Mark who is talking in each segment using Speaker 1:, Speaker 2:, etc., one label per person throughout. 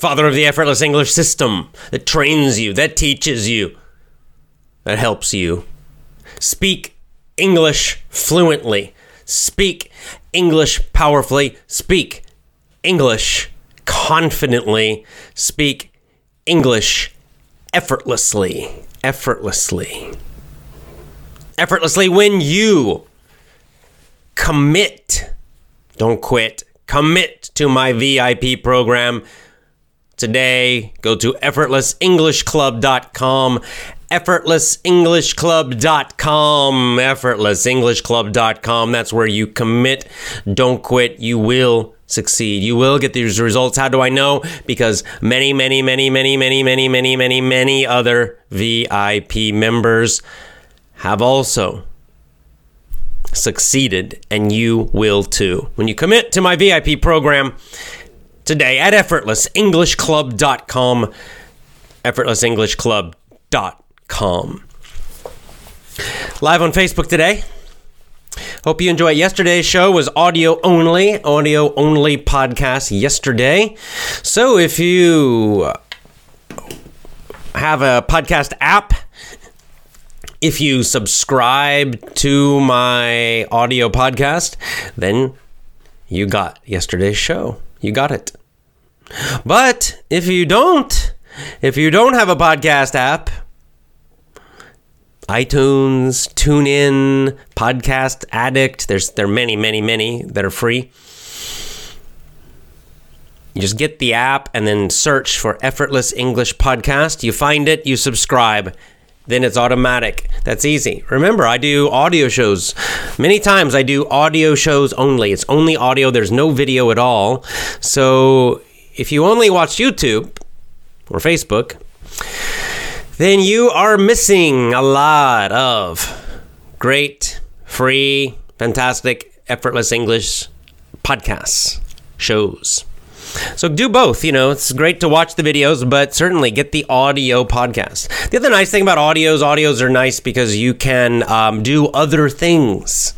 Speaker 1: Father of the effortless English system that trains you, that teaches you, that helps you. Speak English fluently, speak English powerfully, speak English confidently, speak English effortlessly. Effortlessly. Effortlessly when you commit, don't quit, commit to my VIP program today. Go to effortlessenglishclub.com. Effortlessenglishclub.com. Effortlessenglishclub.com. That's where you commit. Don't quit. You will succeed. You will get these results. How do I know? Because many, many, many, many, many, many, many, many, many other VIP members have also succeeded, and you will too. When you commit to my VIP program, today at effortlessenglishclub.com. Effortlessenglishclub.com. Live on Facebook today. Hope you enjoyed yesterday's show was audio only, audio only podcast yesterday. So if you have a podcast app, if you subscribe to my audio podcast, then you got yesterday's show. You got it. But if you don't, if you don't have a podcast app, iTunes, TuneIn, Podcast Addict, there's there are many, many, many that are free. You just get the app and then search for Effortless English Podcast. You find it, you subscribe, then it's automatic. That's easy. Remember, I do audio shows. Many times I do audio shows only. It's only audio, there's no video at all. So if you only watch YouTube or Facebook, then you are missing a lot of great, free, fantastic, effortless English podcasts, shows. So do both. You know, it's great to watch the videos, but certainly get the audio podcast. The other nice thing about audios, audios are nice because you can um, do other things.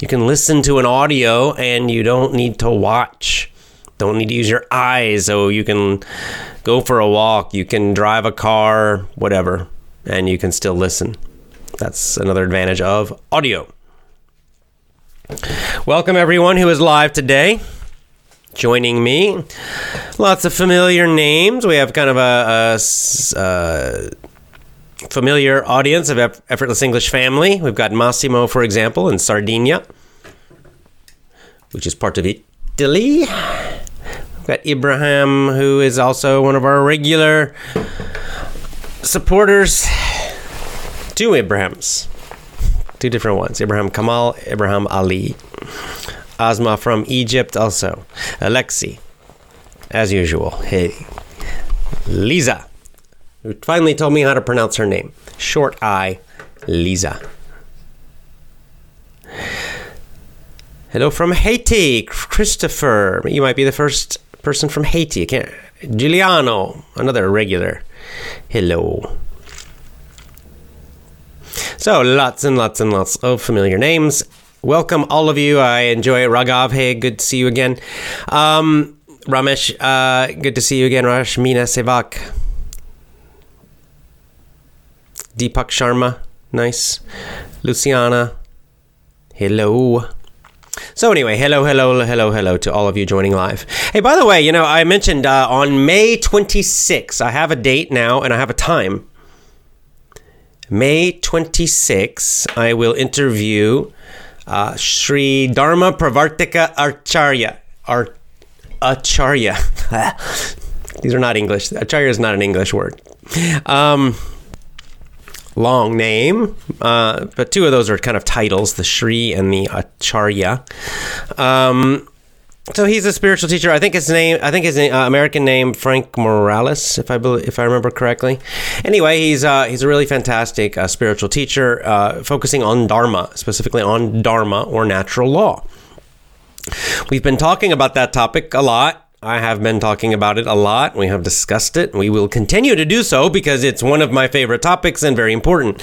Speaker 1: You can listen to an audio and you don't need to watch. Don't need to use your eyes, so you can go for a walk, you can drive a car, whatever, and you can still listen. That's another advantage of audio. Welcome, everyone who is live today joining me. Lots of familiar names. We have kind of a, a, a uh, familiar audience of Effortless English Family. We've got Massimo, for example, in Sardinia, which is part of Italy. Got Ibrahim, who is also one of our regular supporters. Two Ibrahims. Two different ones. Ibrahim Kamal, Ibrahim Ali. Asma from Egypt also. Alexi, as usual. Hey. Lisa, who finally told me how to pronounce her name. Short I, Lisa. Hello from Haiti, Christopher. You might be the first person from Haiti. I can't. Giuliano, another regular. Hello. So lots and lots and lots of familiar names welcome all of you. I enjoy it. Raghav, hey, good to see you again. Um, Ramesh, uh, good to see you again. Rashmina Sevak. Deepak Sharma, nice. Luciana, hello. So anyway, hello, hello, hello, hello to all of you joining live. Hey, by the way, you know, I mentioned uh, on May 26, I have a date now and I have a time. May 26, I will interview uh, Sri Dharma Pravartaka Acharya. Ar- Acharya. These are not English. Acharya is not an English word. Um, long name, uh, but two of those are kind of titles the Sri and the Acharya. Um, so he's a spiritual teacher. I think his name, I think his uh, American name, Frank Morales, if I believe, if I remember correctly. Anyway, he's uh, he's a really fantastic uh, spiritual teacher, uh, focusing on Dharma, specifically on Dharma or natural law. We've been talking about that topic a lot I have been talking about it a lot. We have discussed it. We will continue to do so because it's one of my favorite topics and very important.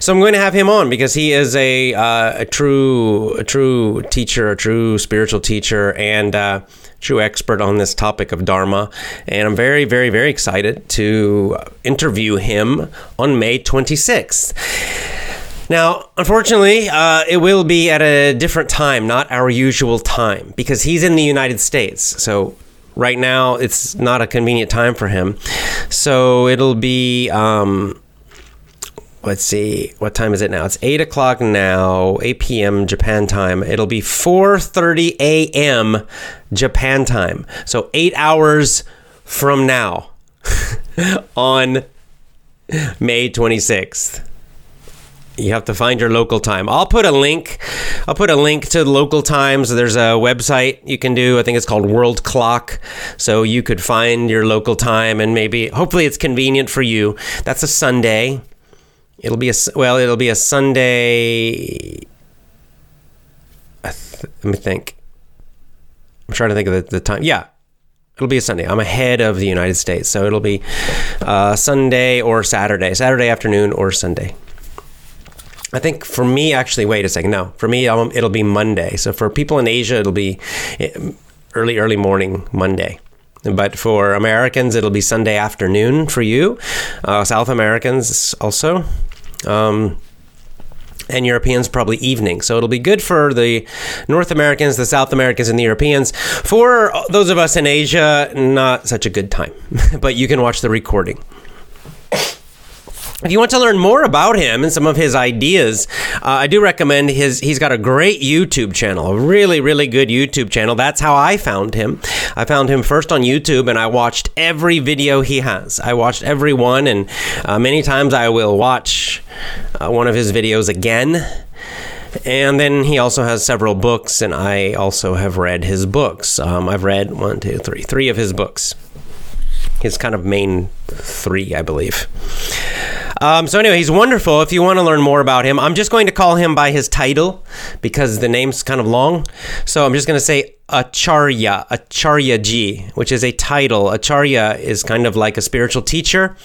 Speaker 1: So I'm going to have him on because he is a, uh, a true a true teacher, a true spiritual teacher, and uh, true expert on this topic of Dharma. And I'm very, very, very excited to interview him on May 26th. Now, unfortunately, uh, it will be at a different time, not our usual time, because he's in the United States. So right now it's not a convenient time for him. So it'll be. Um, let's see what time is it now it's 8 o'clock now 8 p.m japan time it'll be 4.30 a.m japan time so eight hours from now on may 26th you have to find your local time. I'll put a link. I'll put a link to local times. There's a website you can do. I think it's called World Clock. So you could find your local time and maybe, hopefully, it's convenient for you. That's a Sunday. It'll be a well. It'll be a Sunday. Th- let me think. I'm trying to think of the, the time. Yeah, It'll be a Sunday. I'm ahead of the United States, so it'll be uh, Sunday or Saturday, Saturday afternoon or Sunday. I think for me, actually, wait a second. No, for me, um, it'll be Monday. So for people in Asia, it'll be eh, early, early morning Monday. But for Americans, it'll be Sunday afternoon for you. Uh, South Americans also. Um, and Europeans probably evening. So it'll be good for the North Americans, the South Americans, and the Europeans. For those of us in Asia, not such a good time. but you can watch the recording. If you want to learn more about him and some of his ideas, uh, I do recommend his. He's got a great YouTube channel, a really, really good YouTube channel. That's how I found him. I found him first on YouTube, and I watched every video he has. I watched every one, and uh, many times I will watch uh, one of his videos again. And then he also has several books, and I also have read his books. Um, I've read one, two, three, three of his books. His kind of main three, I believe. Um, so anyway, he's wonderful. If you want to learn more about him, I'm just going to call him by his title because the name's kind of long. So I'm just going to say Acharya, Acharya Ji, which is a title. Acharya is kind of like a spiritual teacher,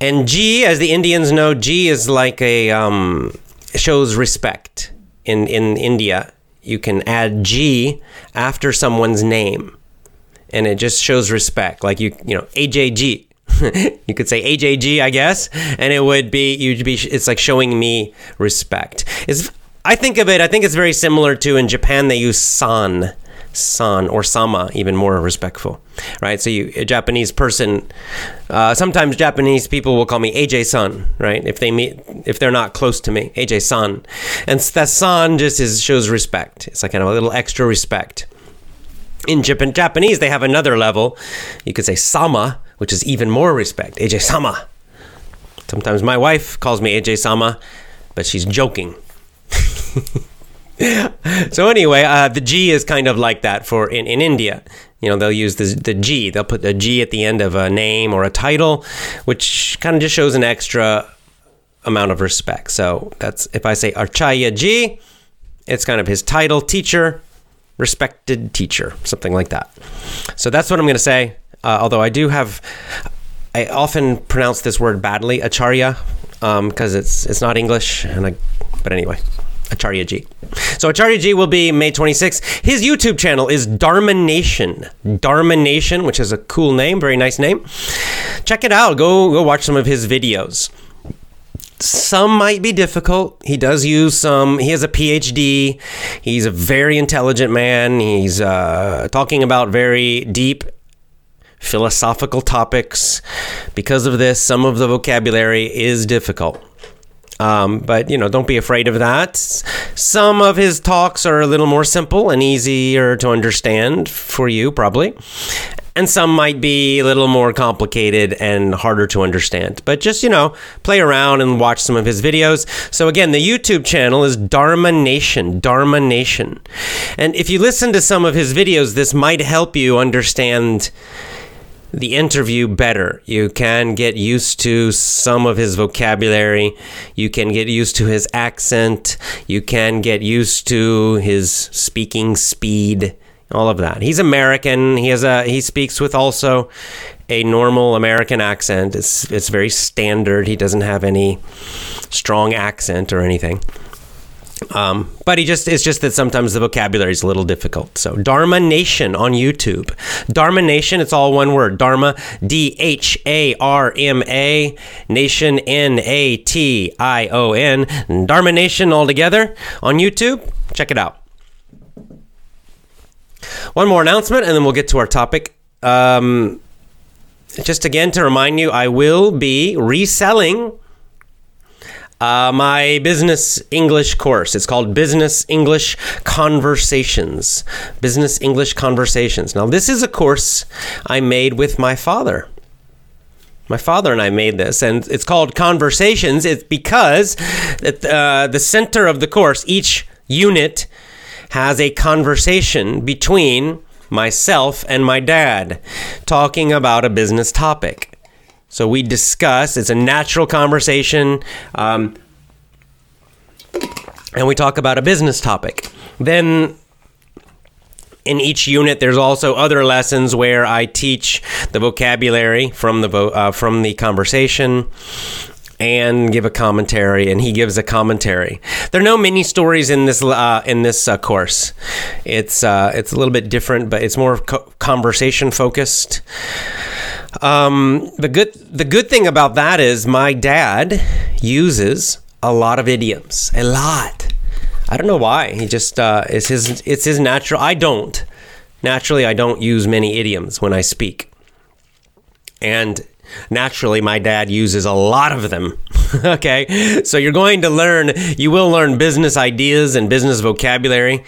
Speaker 1: and G, as the Indians know, G is like a um, shows respect in in India. You can add G after someone's name, and it just shows respect. Like you, you know, AJG you could say AJG, I guess, and it would be you'd be it's like showing me respect. Is I think of it. I think it's very similar to in Japan they use san, san or sama, even more respectful, right? So you a Japanese person. Uh, sometimes Japanese people will call me AJ san, right? If they meet, if they're not close to me, AJ san, and that san just is shows respect. It's like kind of a little extra respect. In Japan, Japanese, they have another level. You could say sama, which is even more respect. AJ Sama. Sometimes my wife calls me AJ Sama, but she's joking. so anyway, uh, the G is kind of like that for in, in India. You know, they'll use the, the G. They'll put the G at the end of a name or a title, which kind of just shows an extra amount of respect. So that's if I say Acharya Ji, it's kind of his title, teacher, respected teacher, something like that. So that's what I'm going to say. Uh, although I do have, I often pronounce this word badly, acharya, because um, it's it's not English, and I. But anyway, Acharya Ji. So Acharya Ji will be May 26th. His YouTube channel is Dharma Nation. Dharma Nation, which is a cool name, very nice name. Check it out. Go go watch some of his videos. Some might be difficult. He does use some. He has a PhD. He's a very intelligent man. He's uh, talking about very deep philosophical topics. Because of this, some of the vocabulary is difficult. Um, but you know, don't be afraid of that. Some of his talks are a little more simple and easier to understand for you, probably. And some might be a little more complicated and harder to understand. But just, you know, play around and watch some of his videos. So again, the YouTube channel is Dharma Nation, Dharma Nation. And if you listen to some of his videos, this might help you understand the interview better. You can get used to some of his vocabulary. You can get used to his accent. You can get used to his speaking speed all of that. He's American. He has a he speaks with also a normal American accent. It's it's very standard. He doesn't have any strong accent or anything. Um, but he just it's just that sometimes the vocabulary is a little difficult. So Dharma Nation on YouTube. Dharma Nation, it's all one word. Dharma D H A R M A Nation N A T I O N. Dharma Nation all together on YouTube. Check it out. One more announcement, and then we'll get to our topic. Um, just again to remind you, I will be reselling uh, my business English course. It's called Business English Conversations. Business English Conversations. Now, this is a course I made with my father. My father and I made this, and it's called Conversations. It's because at, uh, the center of the course, each unit has a conversation between myself and my dad talking about a business topic. So we discuss, it's a natural conversation, um, and we talk about a business topic. Then in each unit, there's also other lessons where I teach the vocabulary from the uh, from the conversation, and give a commentary, and he gives a commentary. There are no mini stories in this uh, in this uh, course. It's uh, it's a little bit different, but it's more co- conversation focused. Um, the good the good thing about that is my dad uses a lot of idioms, a lot. I don't know why. He just uh, it's his it's his natural. I don't naturally. I don't use many idioms when I speak, and naturally my dad uses a lot of them okay so you're going to learn you will learn business ideas and business vocabulary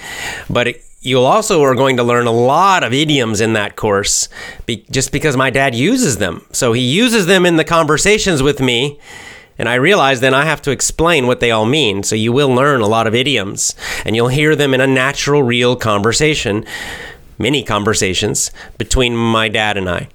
Speaker 1: but it, you also are going to learn a lot of idioms in that course be, just because my dad uses them so he uses them in the conversations with me and I realize then I have to explain what they all mean. So you will learn a lot of idioms and you'll hear them in a natural, real conversation, many conversations between my dad and I.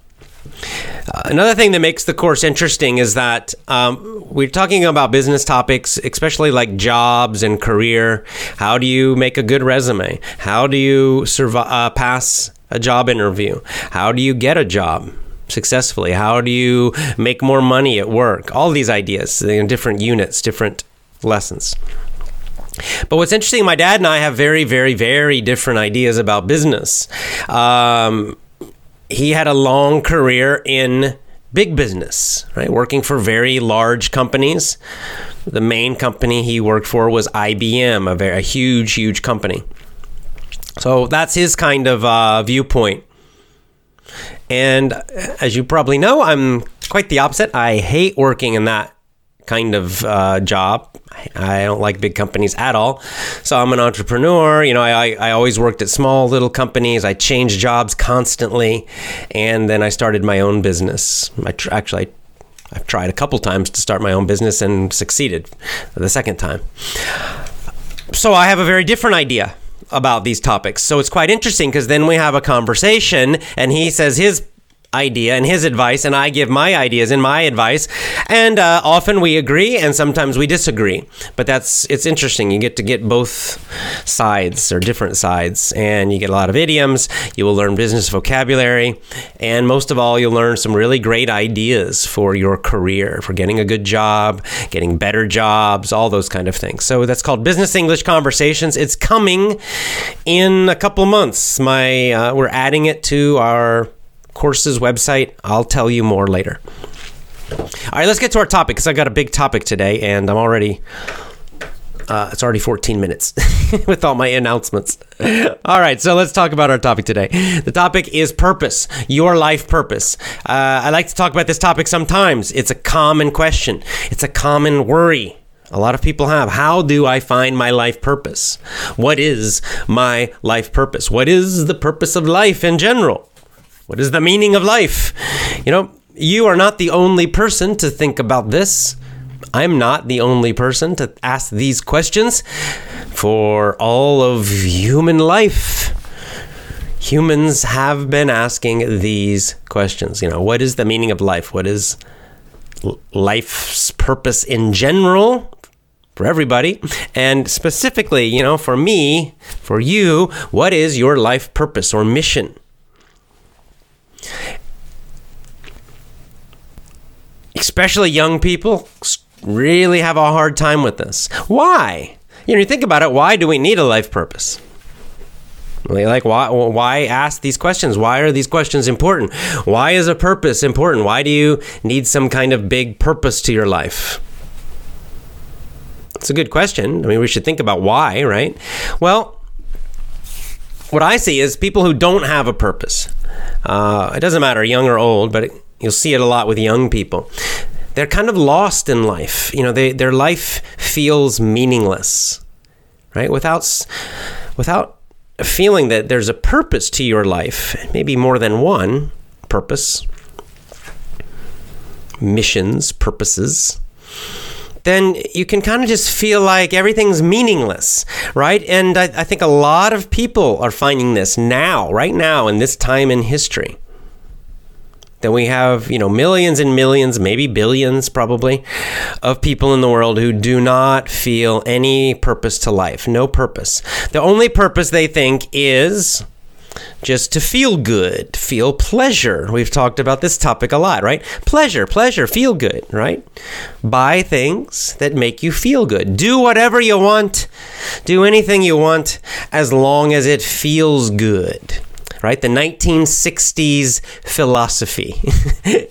Speaker 1: Another thing that makes the course interesting is that um, we're talking about business topics, especially like jobs and career. How do you make a good resume? How do you survive, uh, pass a job interview? How do you get a job? Successfully? How do you make more money at work? All these ideas in different units, different lessons. But what's interesting, my dad and I have very, very, very different ideas about business. Um, he had a long career in big business, right? Working for very large companies. The main company he worked for was IBM, a very a huge, huge company. So that's his kind of uh, viewpoint. And as you probably know, I'm quite the opposite. I hate working in that kind of uh, job. I don't like big companies at all. So I'm an entrepreneur. You know, I, I always worked at small little companies. I changed jobs constantly. And then I started my own business. I tr- actually, I've tried a couple times to start my own business and succeeded the second time. So I have a very different idea about these topics. So it's quite interesting because then we have a conversation and he says his idea and his advice, and I give my ideas and my advice. And uh, often we agree, and sometimes we disagree. But that's it's interesting. You get to get both sides or different sides, and you get a lot of idioms. You will learn business vocabulary, and most of all, you'll learn some really great ideas for your career, for getting a good job, getting better jobs, all those kind of things. So that's called Business English Conversations. It's coming in a couple months. My uh, we're adding it to our course's website. I'll tell you more later. All right, let's get to our topic because I got a big topic today, and I'm already. Uh, it's already 14 minutes with all my announcements. All right, so let's talk about our topic today. The topic is purpose, your life purpose. Uh, I like to talk about this topic sometimes. It's a common question, it's a common worry. A lot of people have. How do I find my life purpose? What is my life purpose? What is the purpose of life in general? What is the meaning of life? You know, you are not the only person to think about this. I'm not the only person to ask these questions for all of human life. Humans have been asking these questions. You know, what is the meaning of life? What is life's purpose in general? For everybody, and specifically, you know, for me, for you, what is your life purpose or mission? Especially young people really have a hard time with this. Why? You know, you think about it, why do we need a life purpose? Like why why ask these questions? Why are these questions important? Why is a purpose important? Why do you need some kind of big purpose to your life? It's a good question. I mean, we should think about why, right? Well, what I see is people who don't have a purpose. Uh, it doesn't matter, young or old, but it, you'll see it a lot with young people they're kind of lost in life. You know, they, their life feels meaningless, right? Without, without feeling that there's a purpose to your life, maybe more than one purpose, missions, purposes, then you can kind of just feel like everything's meaningless, right? And I, I think a lot of people are finding this now, right now, in this time in history that we have, you know, millions and millions, maybe billions probably, of people in the world who do not feel any purpose to life, no purpose. The only purpose they think is just to feel good, feel pleasure. We've talked about this topic a lot, right? Pleasure, pleasure, feel good, right? Buy things that make you feel good. Do whatever you want, do anything you want as long as it feels good right? The 1960s philosophy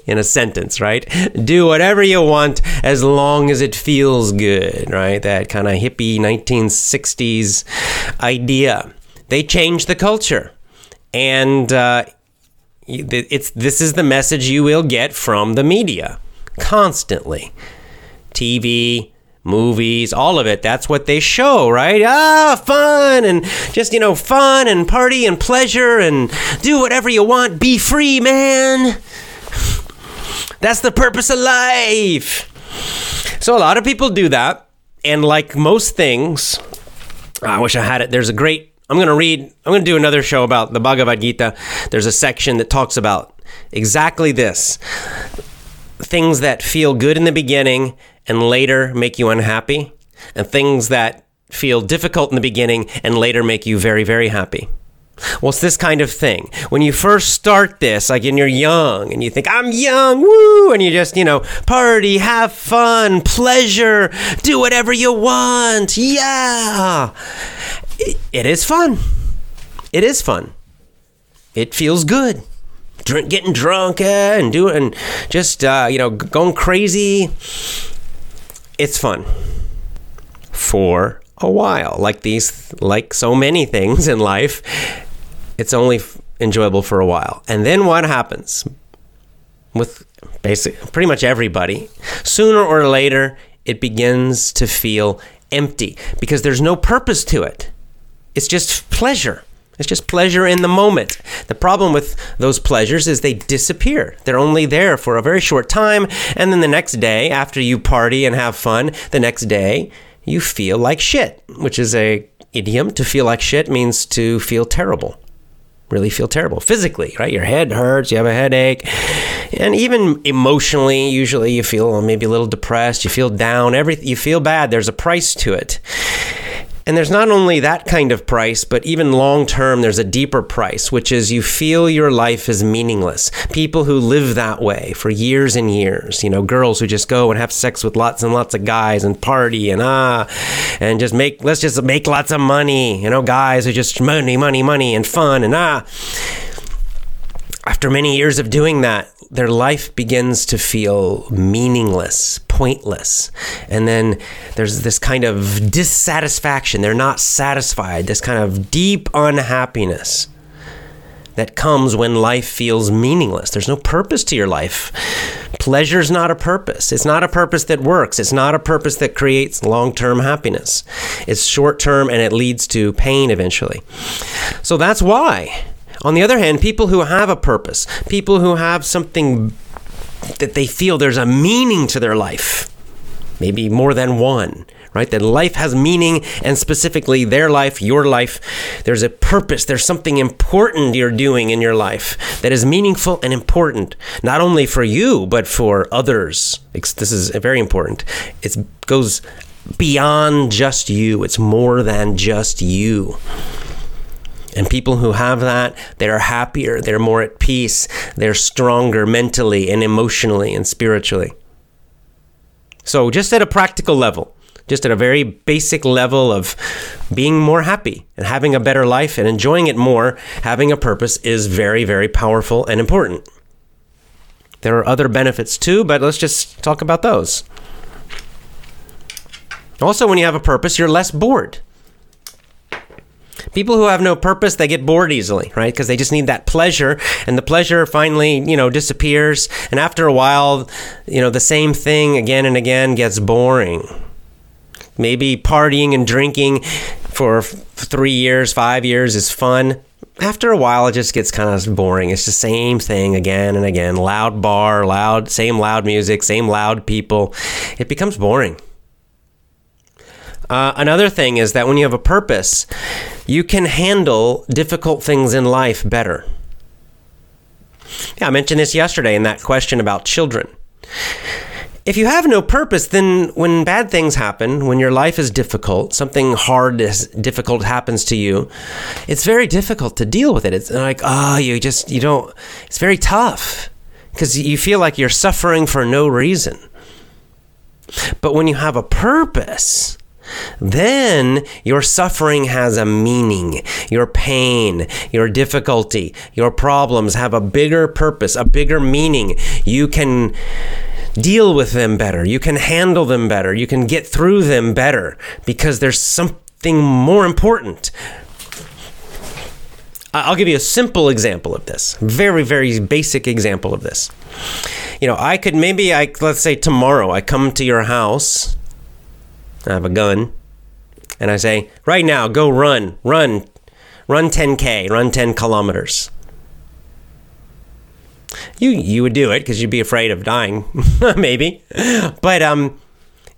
Speaker 1: in a sentence, right? Do whatever you want as long as it feels good, right? That kind of hippie 1960s idea. They changed the culture. And uh, it's this is the message you will get from the media constantly. TV, movies, all of it. That's what they show, right? Ah, fun and just, you know, fun and party and pleasure and do whatever you want. Be free, man. That's the purpose of life. So a lot of people do that. And like most things, I wish I had it. There's a great, I'm going to read, I'm going to do another show about the Bhagavad Gita. There's a section that talks about exactly this things that feel good in the beginning and later make you unhappy, and things that feel difficult in the beginning and later make you very, very happy. Well, it's this kind of thing. When you first start this, like when you're young and you think, I'm young, woo, and you just, you know, party, have fun, pleasure, do whatever you want. Yeah. it, it is fun. It is fun. It feels good. Drink, getting drunk eh, and doing, just, uh, you know, going crazy it's fun for a while. Like these, like so many things in life, it's only f- enjoyable for a while. And then what happens with basic, pretty much everybody? Sooner or later, it begins to feel empty because there's no purpose to it. It's just pleasure. It's just pleasure in the moment. The problem with those pleasures is they disappear. They're only there for a very short time, and then the next day, after you party and have fun, the next day you feel like shit, which is a idiom. To feel like shit means to feel terrible. Really feel terrible physically, right? Your head hurts, you have a headache, and even emotionally, usually you feel maybe a little depressed, you feel down, every you feel bad. There's a price to it. And there's not only that kind of price, but even long term, there's a deeper price, which is you feel your life is meaningless. People who live that way for years and years, you know, girls who just go and have sex with lots and lots of guys and party and ah, and just make, let's just make lots of money, you know, guys who just money, money, money and fun and ah. After many years of doing that, their life begins to feel meaningless, pointless. And then there's this kind of dissatisfaction. They're not satisfied, this kind of deep unhappiness that comes when life feels meaningless. There's no purpose to your life. Pleasure's not a purpose. It's not a purpose that works. It's not a purpose that creates long term happiness. It's short term and it leads to pain eventually. So that's why On the other hand, people who have a purpose, people who have something that they feel there's a meaning to their life, maybe more than one, right? That life has meaning, and specifically their life, your life, there's a purpose, there's something important you're doing in your life that is meaningful and important, not only for you, but for others. This is very important. It goes beyond just you, it's more than just you. And people who have that, they're happier, they're more at peace, they're stronger mentally and emotionally and spiritually. So, just at a practical level, just at a very basic level of being more happy and having a better life and enjoying it more, having a purpose is very, very powerful and important. There are other benefits too, but let's just talk about those. Also, when you have a purpose, you're less bored. People who have no purpose, they get bored easily, right? Because they just need that pleasure, and the pleasure finally, you know, disappears. And after a while, you know, the same thing again and again gets boring. Maybe partying and drinking for three years, five years is fun. After a while, it just gets kind of boring. It's the same thing again and again. Loud bar, loud, same loud music, same loud people. It becomes boring. Uh, another thing is that when you have a purpose, you can handle difficult things in life better. Yeah, I mentioned this yesterday in that question about children if you have no purpose, then when bad things happen, when your life is difficult, something hard is difficult happens to you, it's very difficult to deal with it. It's like, oh, you just, you don't, it's very tough because you feel like you're suffering for no reason. But when you have a purpose, then your suffering has a meaning. Your pain, your difficulty, your problems have a bigger purpose, a bigger meaning. You can deal with them better. You can handle them better. You can get through them better because there's something more important. I'll give you a simple example of this. Very, very basic example of this. You know, I could maybe I let's say tomorrow I come to your house. I have a gun and I say, "Right now, go run. Run. Run 10k, run 10 kilometers." you you would do it because you'd be afraid of dying, maybe. But um,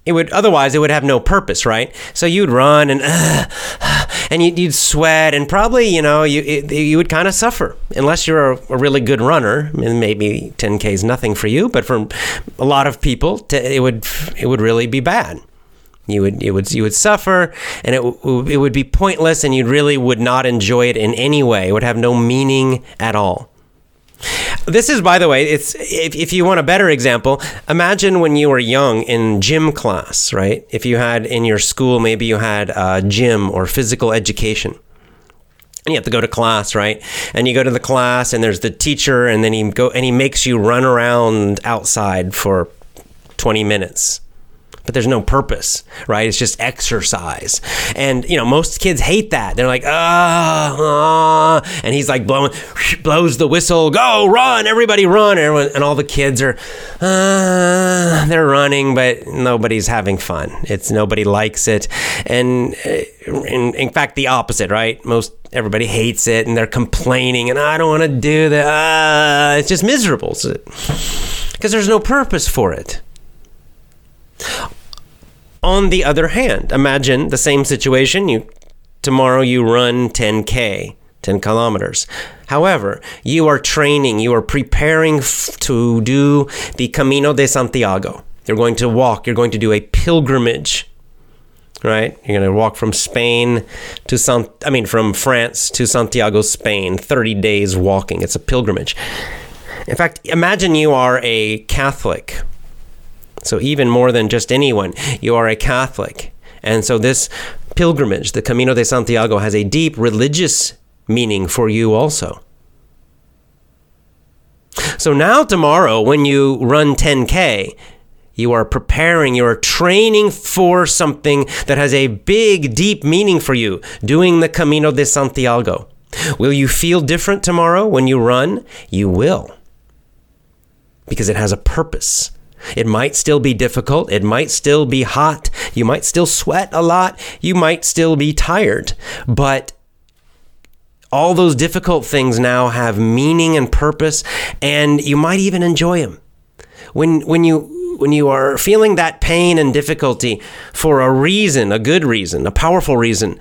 Speaker 1: it would otherwise it would have no purpose, right? So you'd run and uh, and you'd, you'd, sweat and probably you know you it, you would kind of suffer unless you're a, a, really good runner. And maybe 10k is nothing for you, but for a lot of people, it would it would really be bad. You would you would you would suffer, and it it would be pointless, and you really would not enjoy it in any way. It would have no meaning at all. This is, by the way, it's if, if you want a better example, imagine when you were young in gym class, right? If you had in your school, maybe you had a gym or physical education. And you have to go to class, right? And you go to the class, and there's the teacher, and then he go and he makes you run around outside for 20 minutes but there's no purpose, right? It's just exercise. And, you know, most kids hate that. They're like, ah, and he's like blowing, blows the whistle, go, run, everybody run. And, everyone, and all the kids are, ah, they're running, but nobody's having fun. It's nobody likes it. And in, in fact, the opposite, right? Most everybody hates it and they're complaining and I don't want to do that. Ah, it's just miserable because there's no purpose for it. On the other hand, imagine the same situation. You tomorrow you run 10k, 10 kilometers. However, you are training, you are preparing f- to do the Camino de Santiago. You're going to walk, you're going to do a pilgrimage. Right? You're going to walk from Spain to San I mean from France to Santiago, Spain, 30 days walking. It's a pilgrimage. In fact, imagine you are a Catholic so, even more than just anyone, you are a Catholic. And so, this pilgrimage, the Camino de Santiago, has a deep religious meaning for you also. So, now tomorrow, when you run 10K, you are preparing, you are training for something that has a big, deep meaning for you, doing the Camino de Santiago. Will you feel different tomorrow when you run? You will. Because it has a purpose. It might still be difficult. It might still be hot. You might still sweat a lot. You might still be tired. But all those difficult things now have meaning and purpose, and you might even enjoy them. When when you when you are feeling that pain and difficulty for a reason, a good reason, a powerful reason,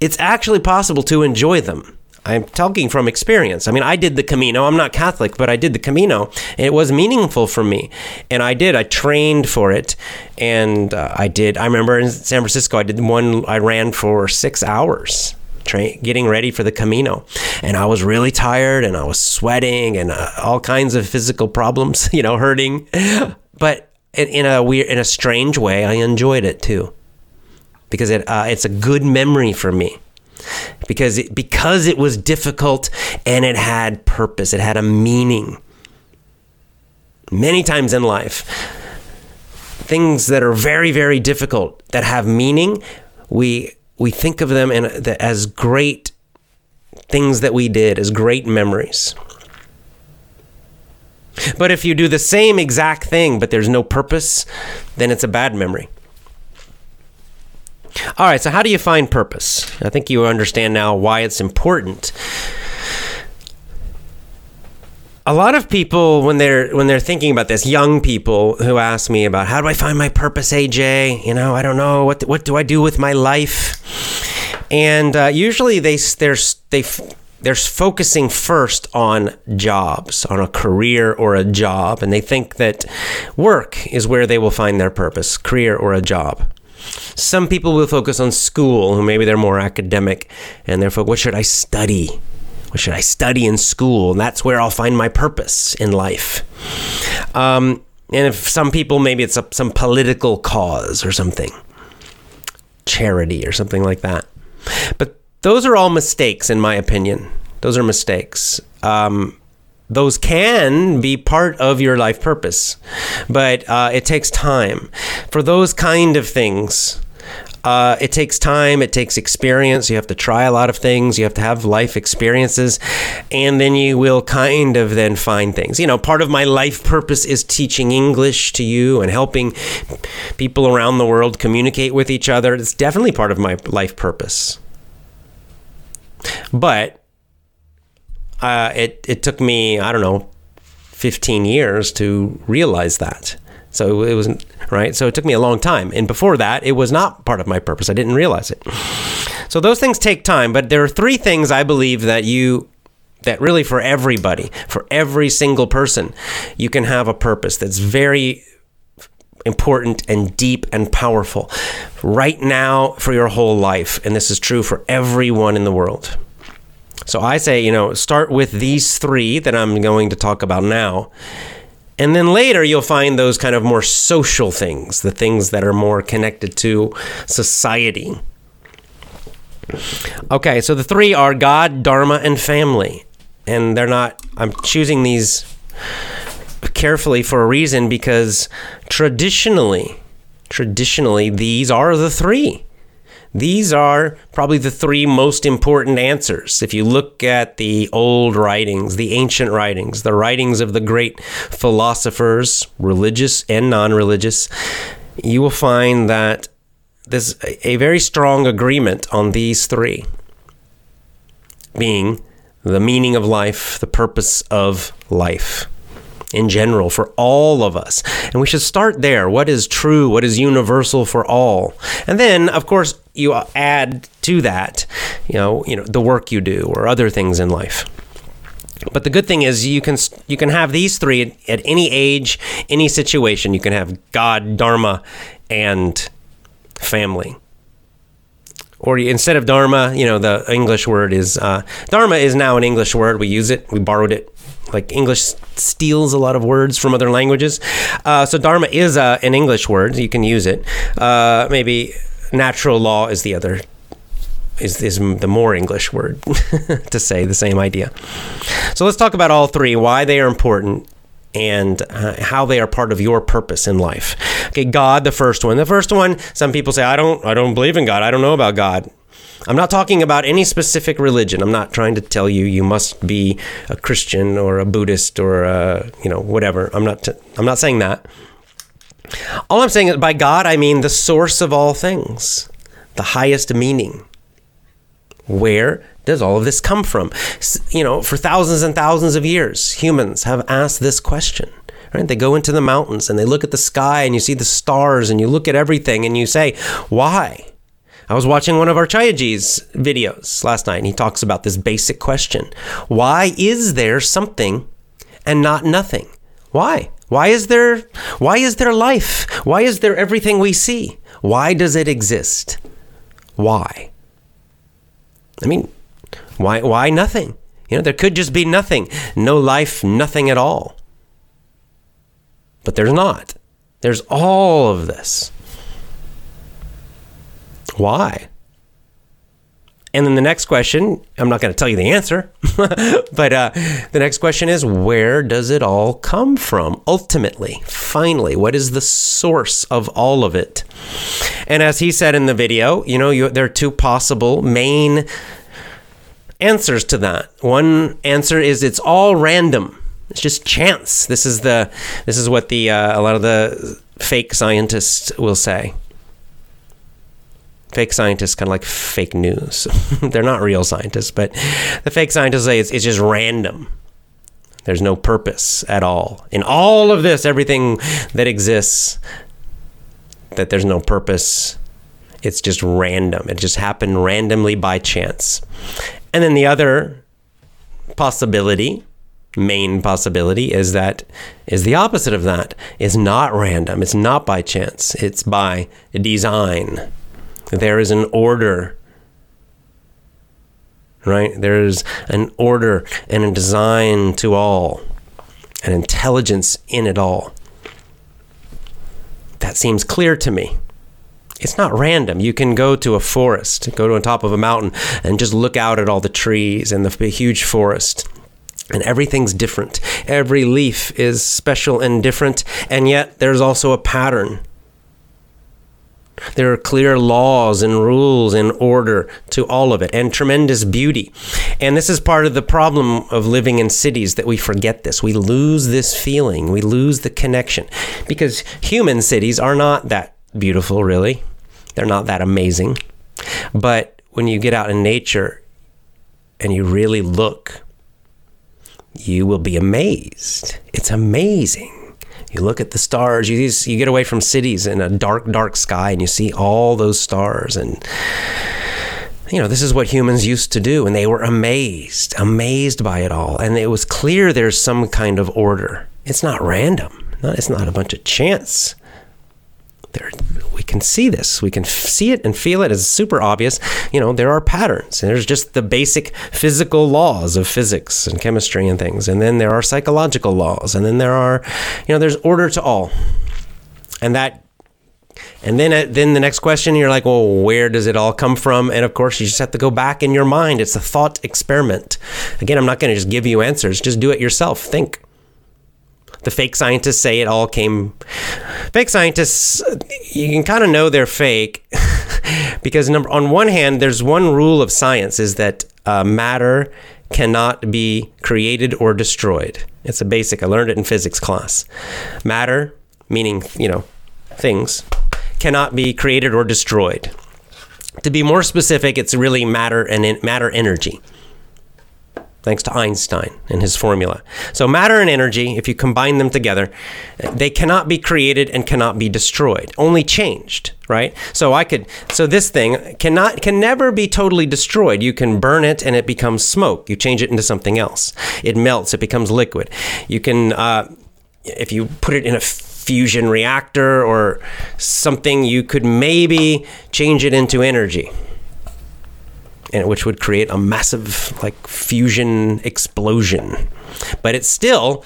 Speaker 1: it's actually possible to enjoy them. I'm talking from experience. I mean, I did the Camino. I'm not Catholic, but I did the Camino. it was meaningful for me. And I did. I trained for it. And uh, I did. I remember in San Francisco, I did one, I ran for six hours. Train, getting ready for the Camino, and I was really tired, and I was sweating, and uh, all kinds of physical problems, you know, hurting. But in, in a weird, in a strange way, I enjoyed it too, because it uh, it's a good memory for me because it, because it was difficult and it had purpose, it had a meaning. Many times in life, things that are very very difficult that have meaning, we we think of them in, as great things that we did, as great memories. But if you do the same exact thing, but there's no purpose, then it's a bad memory. All right, so how do you find purpose? I think you understand now why it's important. A lot of people when they're when they're thinking about this, young people who ask me about how do I find my purpose, AJ? You know, I don't know what what do I do with my life, and uh, usually they they're they they're focusing first on jobs, on a career or a job, and they think that work is where they will find their purpose, career or a job. Some people will focus on school, who maybe they're more academic, and they're focused, what should I study? What should I study in school? And that's where I'll find my purpose in life. Um, and if some people, maybe it's a, some political cause or something, charity or something like that. But those are all mistakes, in my opinion. Those are mistakes. Um, those can be part of your life purpose, but uh, it takes time. For those kind of things, uh, it takes time, it takes experience. You have to try a lot of things, you have to have life experiences, and then you will kind of then find things. You know, part of my life purpose is teaching English to you and helping people around the world communicate with each other. It's definitely part of my life purpose. But uh, it it took me I don't know, fifteen years to realize that. So it wasn't right. So it took me a long time, and before that, it was not part of my purpose. I didn't realize it. So those things take time, but there are three things I believe that you that really for everybody, for every single person, you can have a purpose that's very important and deep and powerful right now for your whole life. And this is true for everyone in the world. So I say, you know, start with these three that I'm going to talk about now. And then later you'll find those kind of more social things, the things that are more connected to society. Okay, so the three are God, Dharma, and family. And they're not, I'm choosing these carefully for a reason because traditionally, traditionally, these are the three. These are probably the three most important answers. If you look at the old writings, the ancient writings, the writings of the great philosophers, religious and non religious, you will find that there's a very strong agreement on these three being the meaning of life, the purpose of life in general for all of us. And we should start there. What is true? What is universal for all? And then, of course, you add to that, you know, you know, the work you do or other things in life. But the good thing is you can you can have these three at, at any age, any situation. You can have God, Dharma, and family or instead of dharma, you know, the English word is uh, dharma is now an English word. We use it. We borrowed it like English steals a lot of words from other languages. Uh, so Dharma is uh, an English word. You can use it. Uh, maybe natural law is the other. Is, is the more English word to say the same idea. So let's talk about all three, why they are important, and uh, how they are part of your purpose in life. Okay, God, the first one. The first one, some people say, I don't, I don't believe in God. I don't know about God. I'm not talking about any specific religion. I'm not trying to tell you you must be a Christian or a Buddhist or a, you know whatever. I'm not. T- I'm not saying that. All I'm saying is by God I mean the source of all things, the highest meaning. Where does all of this come from? You know, for thousands and thousands of years, humans have asked this question. Right? They go into the mountains and they look at the sky and you see the stars and you look at everything and you say, why? I was watching one of our Acharya Ji's videos last night and he talks about this basic question. Why is there something and not nothing? Why? Why is there why is there life? Why is there everything we see? Why does it exist? Why? I mean, why why nothing? You know, there could just be nothing. No life, nothing at all. But there's not. There's all of this. Why? And then the next question, I'm not going to tell you the answer, but uh, the next question is where does it all come from? Ultimately, finally, what is the source of all of it? And as he said in the video, you know, you, there are two possible main answers to that. One answer is it's all random. It's just chance. This is the this is what the uh, a lot of the fake scientists will say fake scientists kind of like fake news. They're not real scientists, but the fake scientists say it's, it's just random. There's no purpose at all. In all of this, everything that exists, that there's no purpose, it's just random. It just happened randomly by chance. And then the other possibility, main possibility, is that is the opposite of that. It's not random. It's not by chance. It's by design there is an order right there's an order and a design to all an intelligence in it all that seems clear to me it's not random. You can go to a forest, go to the top of a mountain, and just look out at all the trees and the huge forest. And everything's different. Every leaf is special and different, and yet there's also a pattern there are clear laws and rules and order to all of it and tremendous beauty. And this is part of the problem of living in cities that we forget this. We lose this feeling, we lose the connection because human cities are not that beautiful, really. They're not that amazing. But when you get out in nature and you really look, you will be amazed. It's amazing you look at the stars. You you get away from cities in a dark, dark sky, and you see all those stars. And you know this is what humans used to do, and they were amazed, amazed by it all. And it was clear there's some kind of order. It's not random. It's not a bunch of chance. There, can see this. We can see it and feel it. It's super obvious. You know, there are patterns. And there's just the basic physical laws of physics and chemistry and things. And then there are psychological laws. And then there are, you know, there's order to all. And that and then, uh, then the next question, you're like, well, where does it all come from? And of course, you just have to go back in your mind. It's a thought experiment. Again, I'm not going to just give you answers. Just do it yourself. Think. The fake scientists say it all came. Fake scientists, you can kind of know they're fake because number on one hand, there's one rule of science is that uh, matter cannot be created or destroyed. It's a basic. I learned it in physics class. Matter, meaning you know, things, cannot be created or destroyed. To be more specific, it's really matter and matter energy thanks to Einstein and his formula. So, matter and energy, if you combine them together, they cannot be created and cannot be destroyed, only changed, right? So, I could, so this thing cannot, can never be totally destroyed. You can burn it and it becomes smoke. You change it into something else. It melts, it becomes liquid. You can, uh, if you put it in a fusion reactor or something, you could maybe change it into energy which would create a massive like fusion explosion. But it's still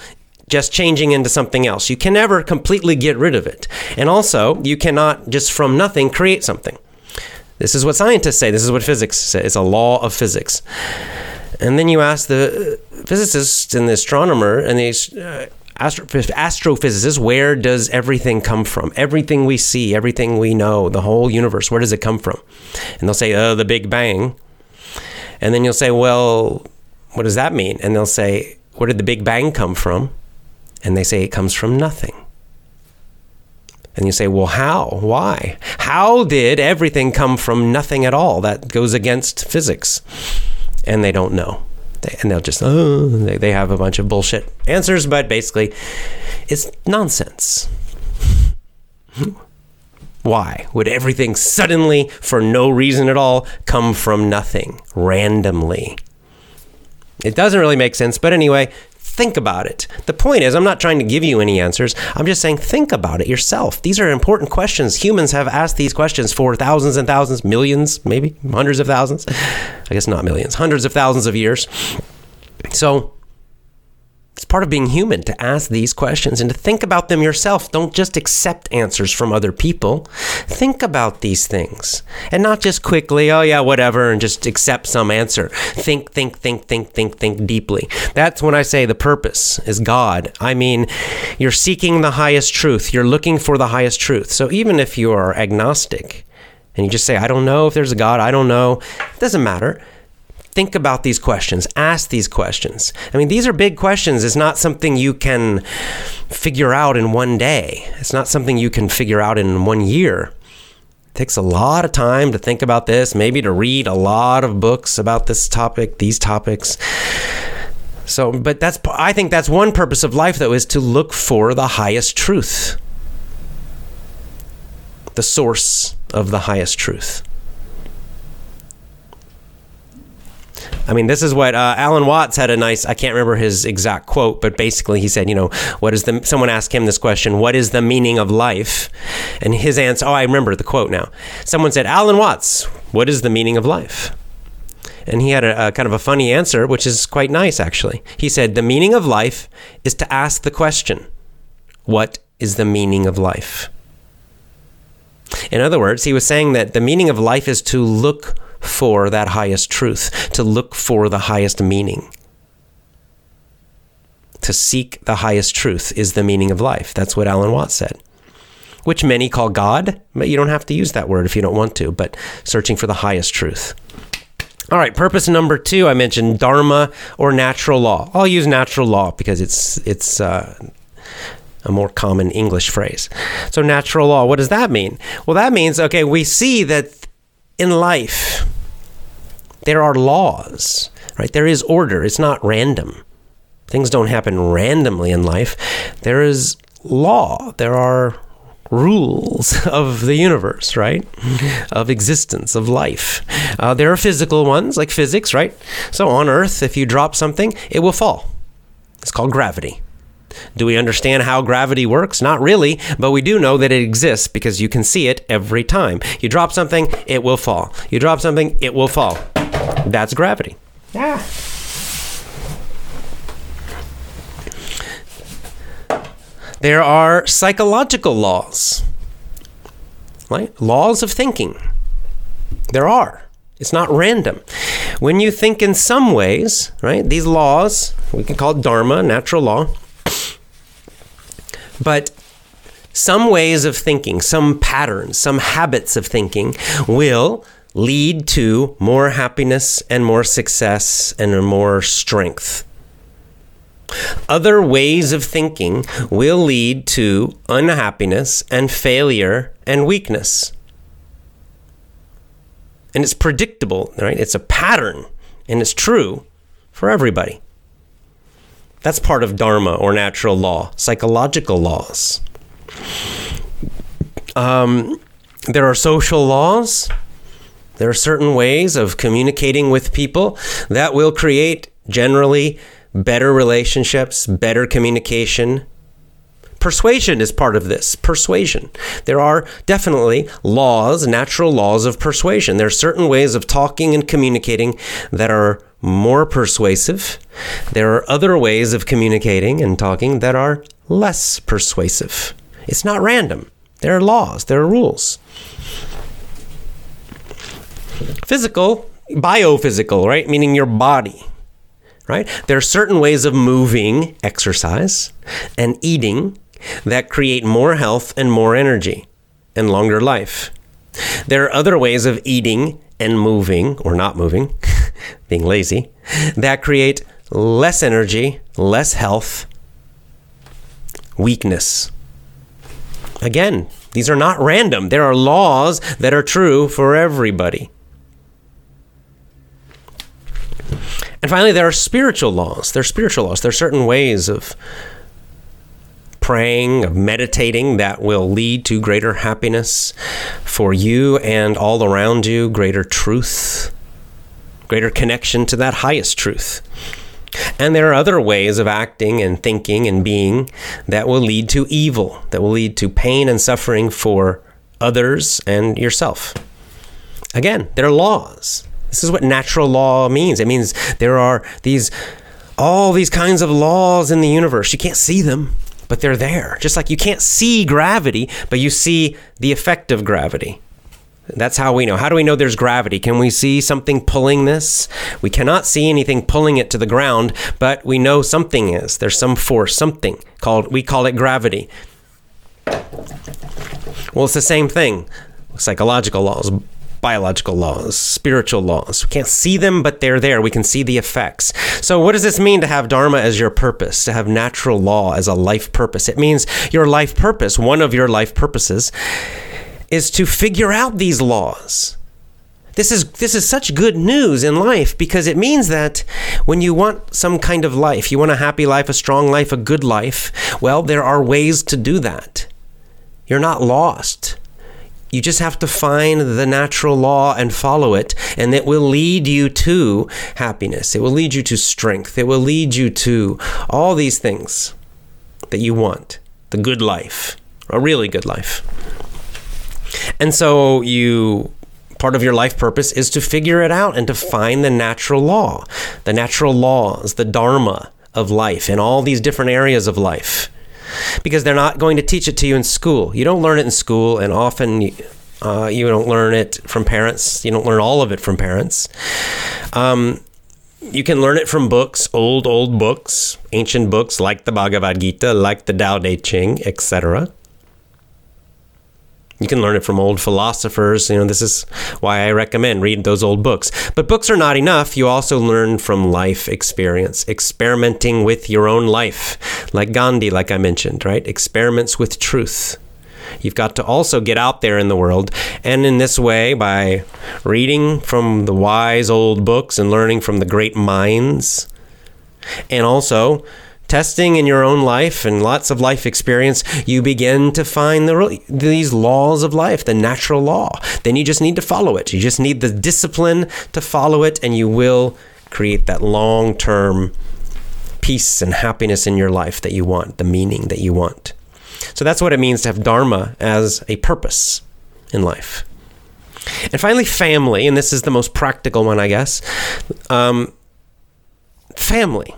Speaker 1: just changing into something else. You can never completely get rid of it. And also, you cannot just from nothing create something. This is what scientists say. This is what physics says. It's a law of physics. And then you ask the physicists and the astronomer and the uh, astro- astrophysicists, where does everything come from? Everything we see, everything we know, the whole universe, where does it come from? And they'll say, oh, the Big Bang. And then you'll say, well, what does that mean? And they'll say, where did the Big Bang come from? And they say it comes from nothing. And you say, well, how? Why? How did everything come from nothing at all? That goes against physics. and they don't know. They, and they'll just, oh, they, they have a bunch of bullshit answers, but basically, it's nonsense. Why would everything suddenly, for no reason at all, come from nothing, randomly? It doesn't really make sense, but anyway, think about it. The point is, I'm not trying to give you any answers. I'm just saying, think about it yourself. These are important questions. Humans have asked these questions for thousands and thousands, millions, maybe hundreds of thousands. I guess not millions, hundreds of thousands of years. So, it's part of being human to ask these questions and to think about them yourself. Don't just accept answers from other people. Think about these things and not just quickly, oh yeah, whatever, and just accept some answer. Think, think, think, think, think, think deeply. That's when I say the purpose is God. I mean, you're seeking the highest truth, you're looking for the highest truth. So even if you are agnostic and you just say, I don't know if there's a God, I don't know, it doesn't matter think about these questions, ask these questions. I mean, these are big questions. It's not something you can figure out in one day, it's not something you can figure out in one year. It takes a lot of time to think about this, maybe to read a lot of books about this topic, these topics. So, but that's, I think that's one purpose of life, though, is to look for the highest truth, the source of the highest truth. I mean, this is what uh, Alan Watts had a nice. I can't remember his exact quote, but basically he said, you know, what is the? Someone asked him this question: What is the meaning of life? And his answer. Oh, I remember the quote now. Someone said, Alan Watts, what is the meaning of life? And he had a, a kind of a funny answer, which is quite nice actually. He said, the meaning of life is to ask the question, what is the meaning of life? In other words, he was saying that the meaning of life is to look for that highest truth, to look for the highest meaning. To seek the highest truth is the meaning of life. That's what Alan Watts said. Which many call God, but you don't have to use that word if you don't want to, but searching for the highest truth. All right, purpose number two, I mentioned dharma or natural law. I'll use natural law because it's it's uh, a more common English phrase. So, natural law, what does that mean? Well, that means okay, we see that in life, there are laws, right? There is order. It's not random. Things don't happen randomly in life. There is law. There are rules of the universe, right? Of existence, of life. Uh, there are physical ones, like physics, right? So on Earth, if you drop something, it will fall. It's called gravity. Do we understand how gravity works? Not really, but we do know that it exists because you can see it every time. You drop something, it will fall. You drop something, it will fall. That's gravity. Yeah. There are psychological laws, right? Laws of thinking. There are. It's not random. When you think in some ways, right, these laws, we can call it dharma, natural law, but some ways of thinking, some patterns, some habits of thinking will lead to more happiness and more success and more strength. Other ways of thinking will lead to unhappiness and failure and weakness. And it's predictable, right? It's a pattern and it's true for everybody. That's part of Dharma or natural law, psychological laws. Um, there are social laws. There are certain ways of communicating with people that will create generally better relationships, better communication. Persuasion is part of this. Persuasion. There are definitely laws, natural laws of persuasion. There are certain ways of talking and communicating that are more persuasive. There are other ways of communicating and talking that are less persuasive. It's not random. There are laws, there are rules. Physical, biophysical, right? Meaning your body, right? There are certain ways of moving, exercise, and eating that create more health and more energy and longer life. There are other ways of eating and moving, or not moving, being lazy, that create less energy, less health, weakness. Again, these are not random. There are laws that are true for everybody. And finally, there are spiritual laws. There are spiritual laws. There are certain ways of praying, of meditating that will lead to greater happiness for you and all around you, greater truth, greater connection to that highest truth. And there are other ways of acting and thinking and being that will lead to evil, that will lead to pain and suffering for others and yourself. Again, they're laws. This is what natural law means. It means there are these all these kinds of laws in the universe. You can't see them, but they're there. Just like you can't see gravity, but you see the effect of gravity. That's how we know. How do we know there's gravity? Can we see something pulling this? We cannot see anything pulling it to the ground, but we know something is. There's some force, something called we call it gravity. Well, it's the same thing. Psychological laws, biological laws, spiritual laws. We can't see them, but they're there. We can see the effects. So, what does this mean to have Dharma as your purpose, to have natural law as a life purpose? It means your life purpose, one of your life purposes, is to figure out these laws. This is this is such good news in life because it means that when you want some kind of life, you want a happy life, a strong life, a good life, well, there are ways to do that. You're not lost. You just have to find the natural law and follow it, and it will lead you to happiness. It will lead you to strength. It will lead you to all these things that you want the good life, a really good life. And so you part of your life purpose is to figure it out and to find the natural law, the natural laws, the dharma of life in all these different areas of life. Because they're not going to teach it to you in school. You don't learn it in school, and often uh, you don't learn it from parents. You don't learn all of it from parents. Um, you can learn it from books, old, old books, ancient books like the Bhagavad Gita, like the Tao Te Ching, etc. You can learn it from old philosophers. You know, this is why I recommend read those old books. But books are not enough. You also learn from life experience, experimenting with your own life, like Gandhi, like I mentioned, right? Experiments with truth. You've got to also get out there in the world. And in this way, by reading from the wise old books and learning from the great minds, and also testing in your own life and lots of life experience, you begin to find the, these laws of life, the natural law. Then you just need to follow it. You just need the discipline to follow it, and you will create that long term peace and happiness in your life that you want, the meaning that you want. So that's what it means to have Dharma as a purpose in life. And finally, family, and this is the most practical one, I guess. Um, family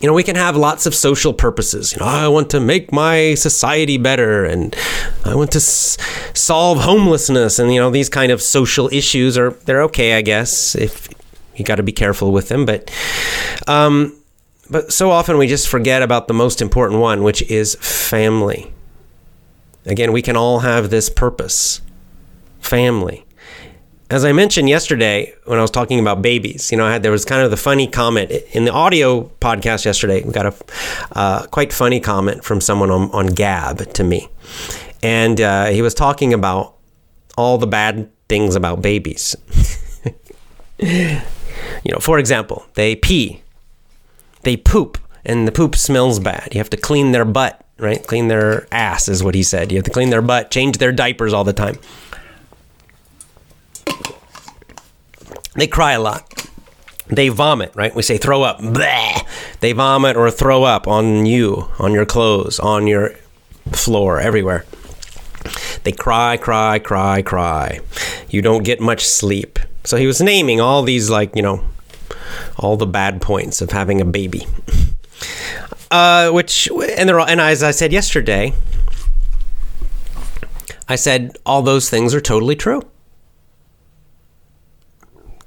Speaker 1: you know, we can have lots of social purposes. You know, I want to make my society better and I want to s- solve homelessness and you know, these kind of social issues are they're okay, I guess, if you got to be careful with them, but um but so often we just forget about the most important one, which is family. Again, we can all have this purpose. Family as I mentioned yesterday when I was talking about babies, you know, I had there was kind of the funny comment in the audio podcast yesterday. We got a uh, quite funny comment from someone on, on Gab to me, and uh, he was talking about all the bad things about babies. you know, for example, they pee, they poop, and the poop smells bad. You have to clean their butt, right? Clean their ass is what he said. You have to clean their butt, change their diapers all the time. They cry a lot. They vomit, right? We say throw up. Bleh. They vomit or throw up on you, on your clothes, on your floor, everywhere. They cry, cry, cry, cry. You don't get much sleep. So he was naming all these, like, you know, all the bad points of having a baby. Uh, which, and they're all, and as I said yesterday, I said all those things are totally true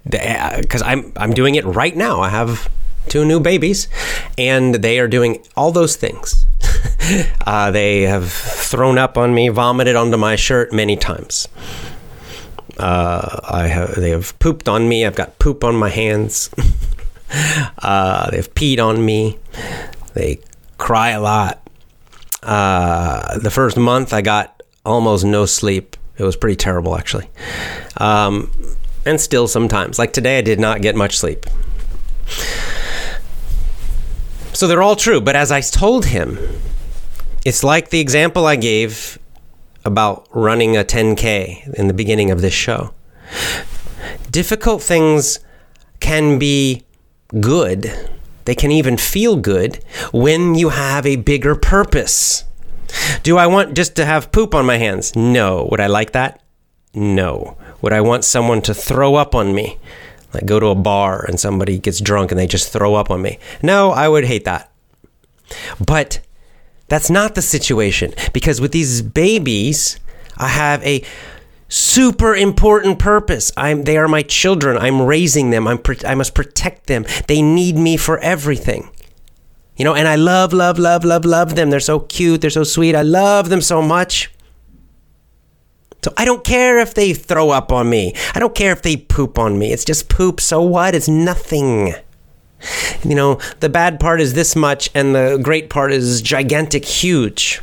Speaker 1: because I'm I'm doing it right now. I have two new babies, and they are doing all those things. uh, they have thrown up on me, vomited onto my shirt many times. Uh, I have they have pooped on me. I've got poop on my hands. uh, they've peed on me. They cry a lot. Uh, the first month, I got almost no sleep. It was pretty terrible, actually. Um, and still sometimes. Like today, I did not get much sleep. So they're all true. But as I told him, it's like the example I gave about running a 10K in the beginning of this show. Difficult things can be good, they can even feel good when you have a bigger purpose. Do I want just to have poop on my hands? No. Would I like that? No. Would I want someone to throw up on me? Like go to a bar and somebody gets drunk and they just throw up on me? No, I would hate that. But that's not the situation because with these babies, I have a super important purpose. I'm they are my children. I'm raising them. I'm I must protect them. They need me for everything. You know, and I love love love love love them. They're so cute, they're so sweet. I love them so much. So I don't care if they throw up on me. I don't care if they poop on me. It's just poop. So what? It's nothing. You know, the bad part is this much and the great part is gigantic huge.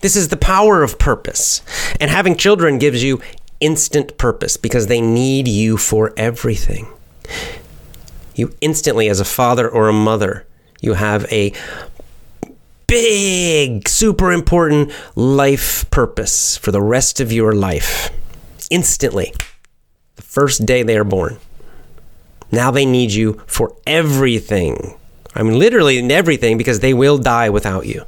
Speaker 1: This is the power of purpose. And having children gives you instant purpose because they need you for everything. You instantly, as a father or a mother, you have a big, super important life purpose for the rest of your life. Instantly. The first day they are born. Now they need you for everything. I mean, literally in everything because they will die without you.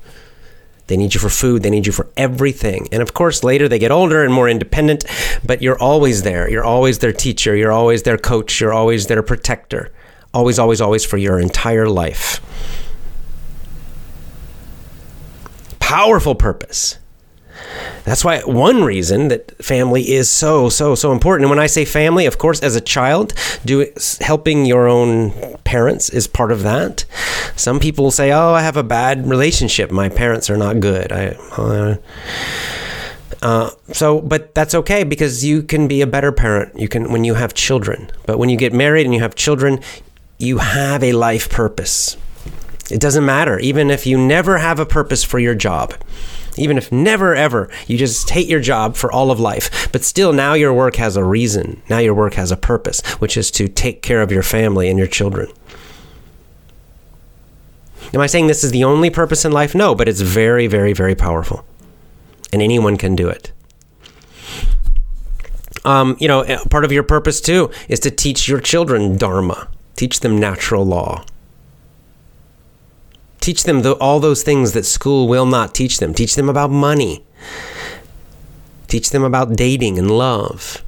Speaker 1: They need you for food. They need you for everything. And of course, later they get older and more independent, but you're always there. You're always their teacher. You're always their coach. You're always their protector. Always, always, always for your entire life. Powerful purpose. That's why one reason that family is so so so important. And when I say family, of course, as a child, do helping your own parents is part of that. Some people say, "Oh, I have a bad relationship. My parents are not good." I. Uh, uh, so, but that's okay because you can be a better parent. You can when you have children. But when you get married and you have children, you have a life purpose. It doesn't matter, even if you never have a purpose for your job even if never ever you just hate your job for all of life. But still, now your work has a reason. Now your work has a purpose, which is to take care of your family and your children. Am I saying this is the only purpose in life? No, but it's very, very, very powerful. And anyone can do it. Um, you know, part of your purpose too is to teach your children Dharma, teach them natural law. Teach them the, all those things that school will not teach them. Teach them about money. Teach them about dating and love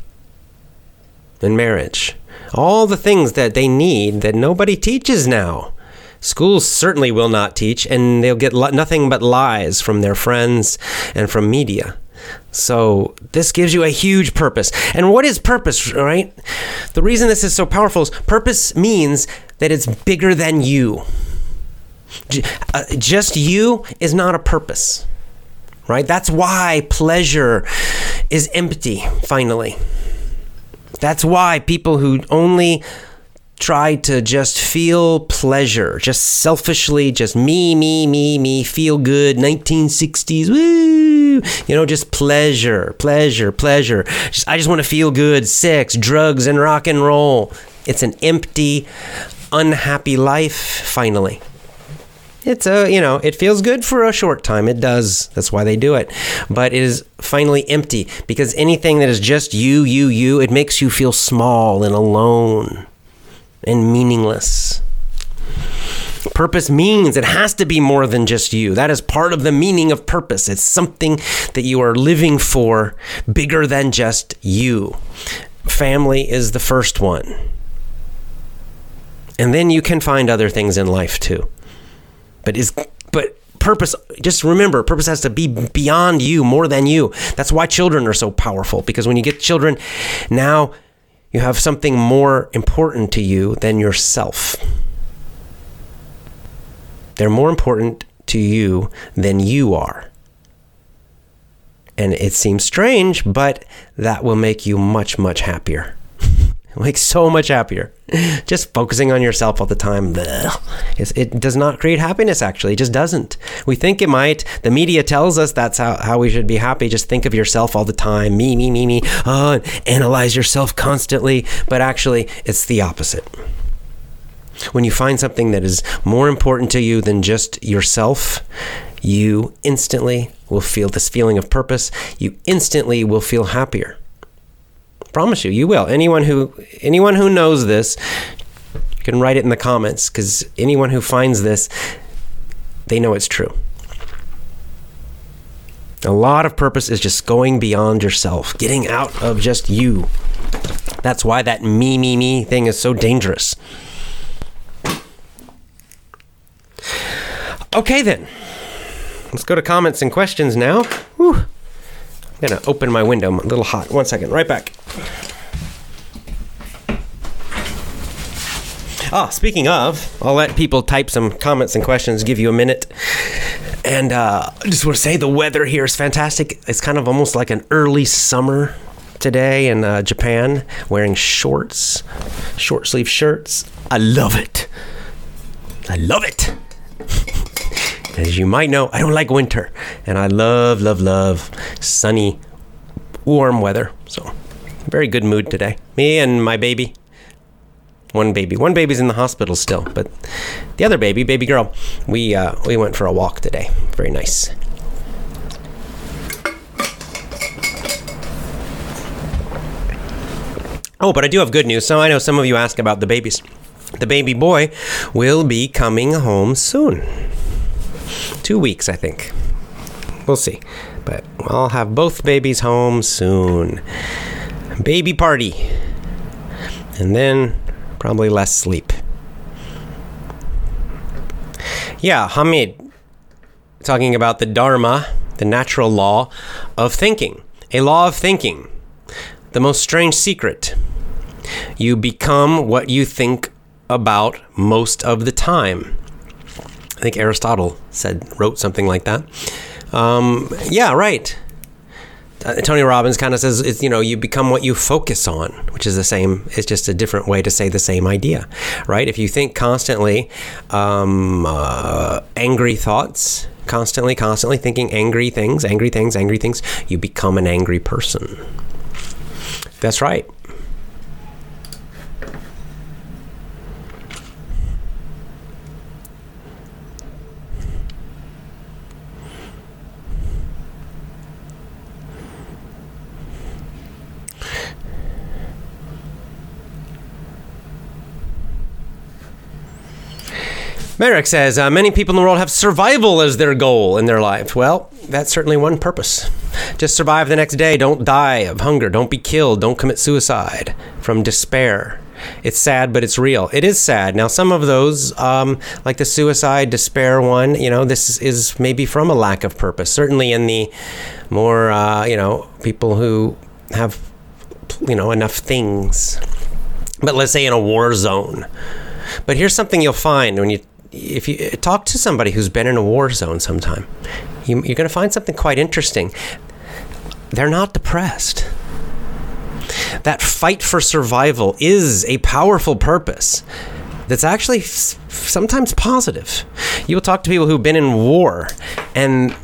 Speaker 1: and marriage. All the things that they need that nobody teaches now. Schools certainly will not teach, and they'll get nothing but lies from their friends and from media. So, this gives you a huge purpose. And what is purpose, right? The reason this is so powerful is purpose means that it's bigger than you. Uh, just you is not a purpose, right? That's why pleasure is empty, finally. That's why people who only try to just feel pleasure, just selfishly, just me, me, me, me, feel good, 1960s, woo, you know, just pleasure, pleasure, pleasure. Just, I just want to feel good, sex, drugs, and rock and roll. It's an empty, unhappy life, finally it's a you know it feels good for a short time it does that's why they do it but it is finally empty because anything that is just you you you it makes you feel small and alone and meaningless Purpose means it has to be more than just you. That is part of the meaning of purpose. It's something that you are living for bigger than just you. Family is the first one. And then you can find other things in life too but is but purpose just remember purpose has to be beyond you more than you. That's why children are so powerful because when you get children now you have something more important to you than yourself. They're more important to you than you are. And it seems strange but that will make you much much happier like so much happier. Just focusing on yourself all the time, it does not create happiness, actually. It just doesn't. We think it might. The media tells us that's how, how we should be happy. Just think of yourself all the time. Me, me, me, me. Oh, analyze yourself constantly. But actually, it's the opposite. When you find something that is more important to you than just yourself, you instantly will feel this feeling of purpose. You instantly will feel happier. Promise you, you will. Anyone who anyone who knows this can write it in the comments because anyone who finds this, they know it's true. A lot of purpose is just going beyond yourself, getting out of just you. That's why that me, me, me thing is so dangerous. Okay, then. Let's go to comments and questions now. Whew. I'm to open my window. I'm a little hot. One second. Right back. Ah, speaking of, I'll let people type some comments and questions, give you a minute. And uh, I just want to say the weather here is fantastic. It's kind of almost like an early summer today in uh, Japan, wearing shorts, short sleeve shirts. I love it. I love it. As you might know, I don't like winter, and I love, love, love sunny, warm weather. So, very good mood today. Me and my baby. One baby. One baby's in the hospital still, but the other baby, baby girl, we uh, we went for a walk today. Very nice. Oh, but I do have good news. So I know some of you ask about the babies. The baby boy will be coming home soon two weeks, I think. We'll see. But I'll have both babies home soon. Baby party. And then probably less sleep. Yeah, Hamid, talking about the Dharma, the natural law of thinking. A law of thinking. The most strange secret. You become what you think about most of the time. I think Aristotle said wrote something like that. Um, yeah, right. Uh, Tony Robbins kind of says it's you know you become what you focus on, which is the same. It's just a different way to say the same idea, right? If you think constantly um, uh, angry thoughts, constantly, constantly thinking angry things, angry things, angry things, you become an angry person. That's right. Merrick says uh, many people in the world have survival as their goal in their life. Well, that's certainly one purpose. Just survive the next day. Don't die of hunger. Don't be killed. Don't commit suicide from despair. It's sad, but it's real. It is sad. Now, some of those, um, like the suicide, despair one, you know, this is maybe from a lack of purpose. Certainly in the more, uh, you know, people who have, you know, enough things. But let's say in a war zone. But here's something you'll find when you if you uh, talk to somebody who's been in a war zone sometime, you, you're going to find something quite interesting. They're not depressed. That fight for survival is a powerful purpose that's actually sometimes positive. You'll talk to people who've been in war and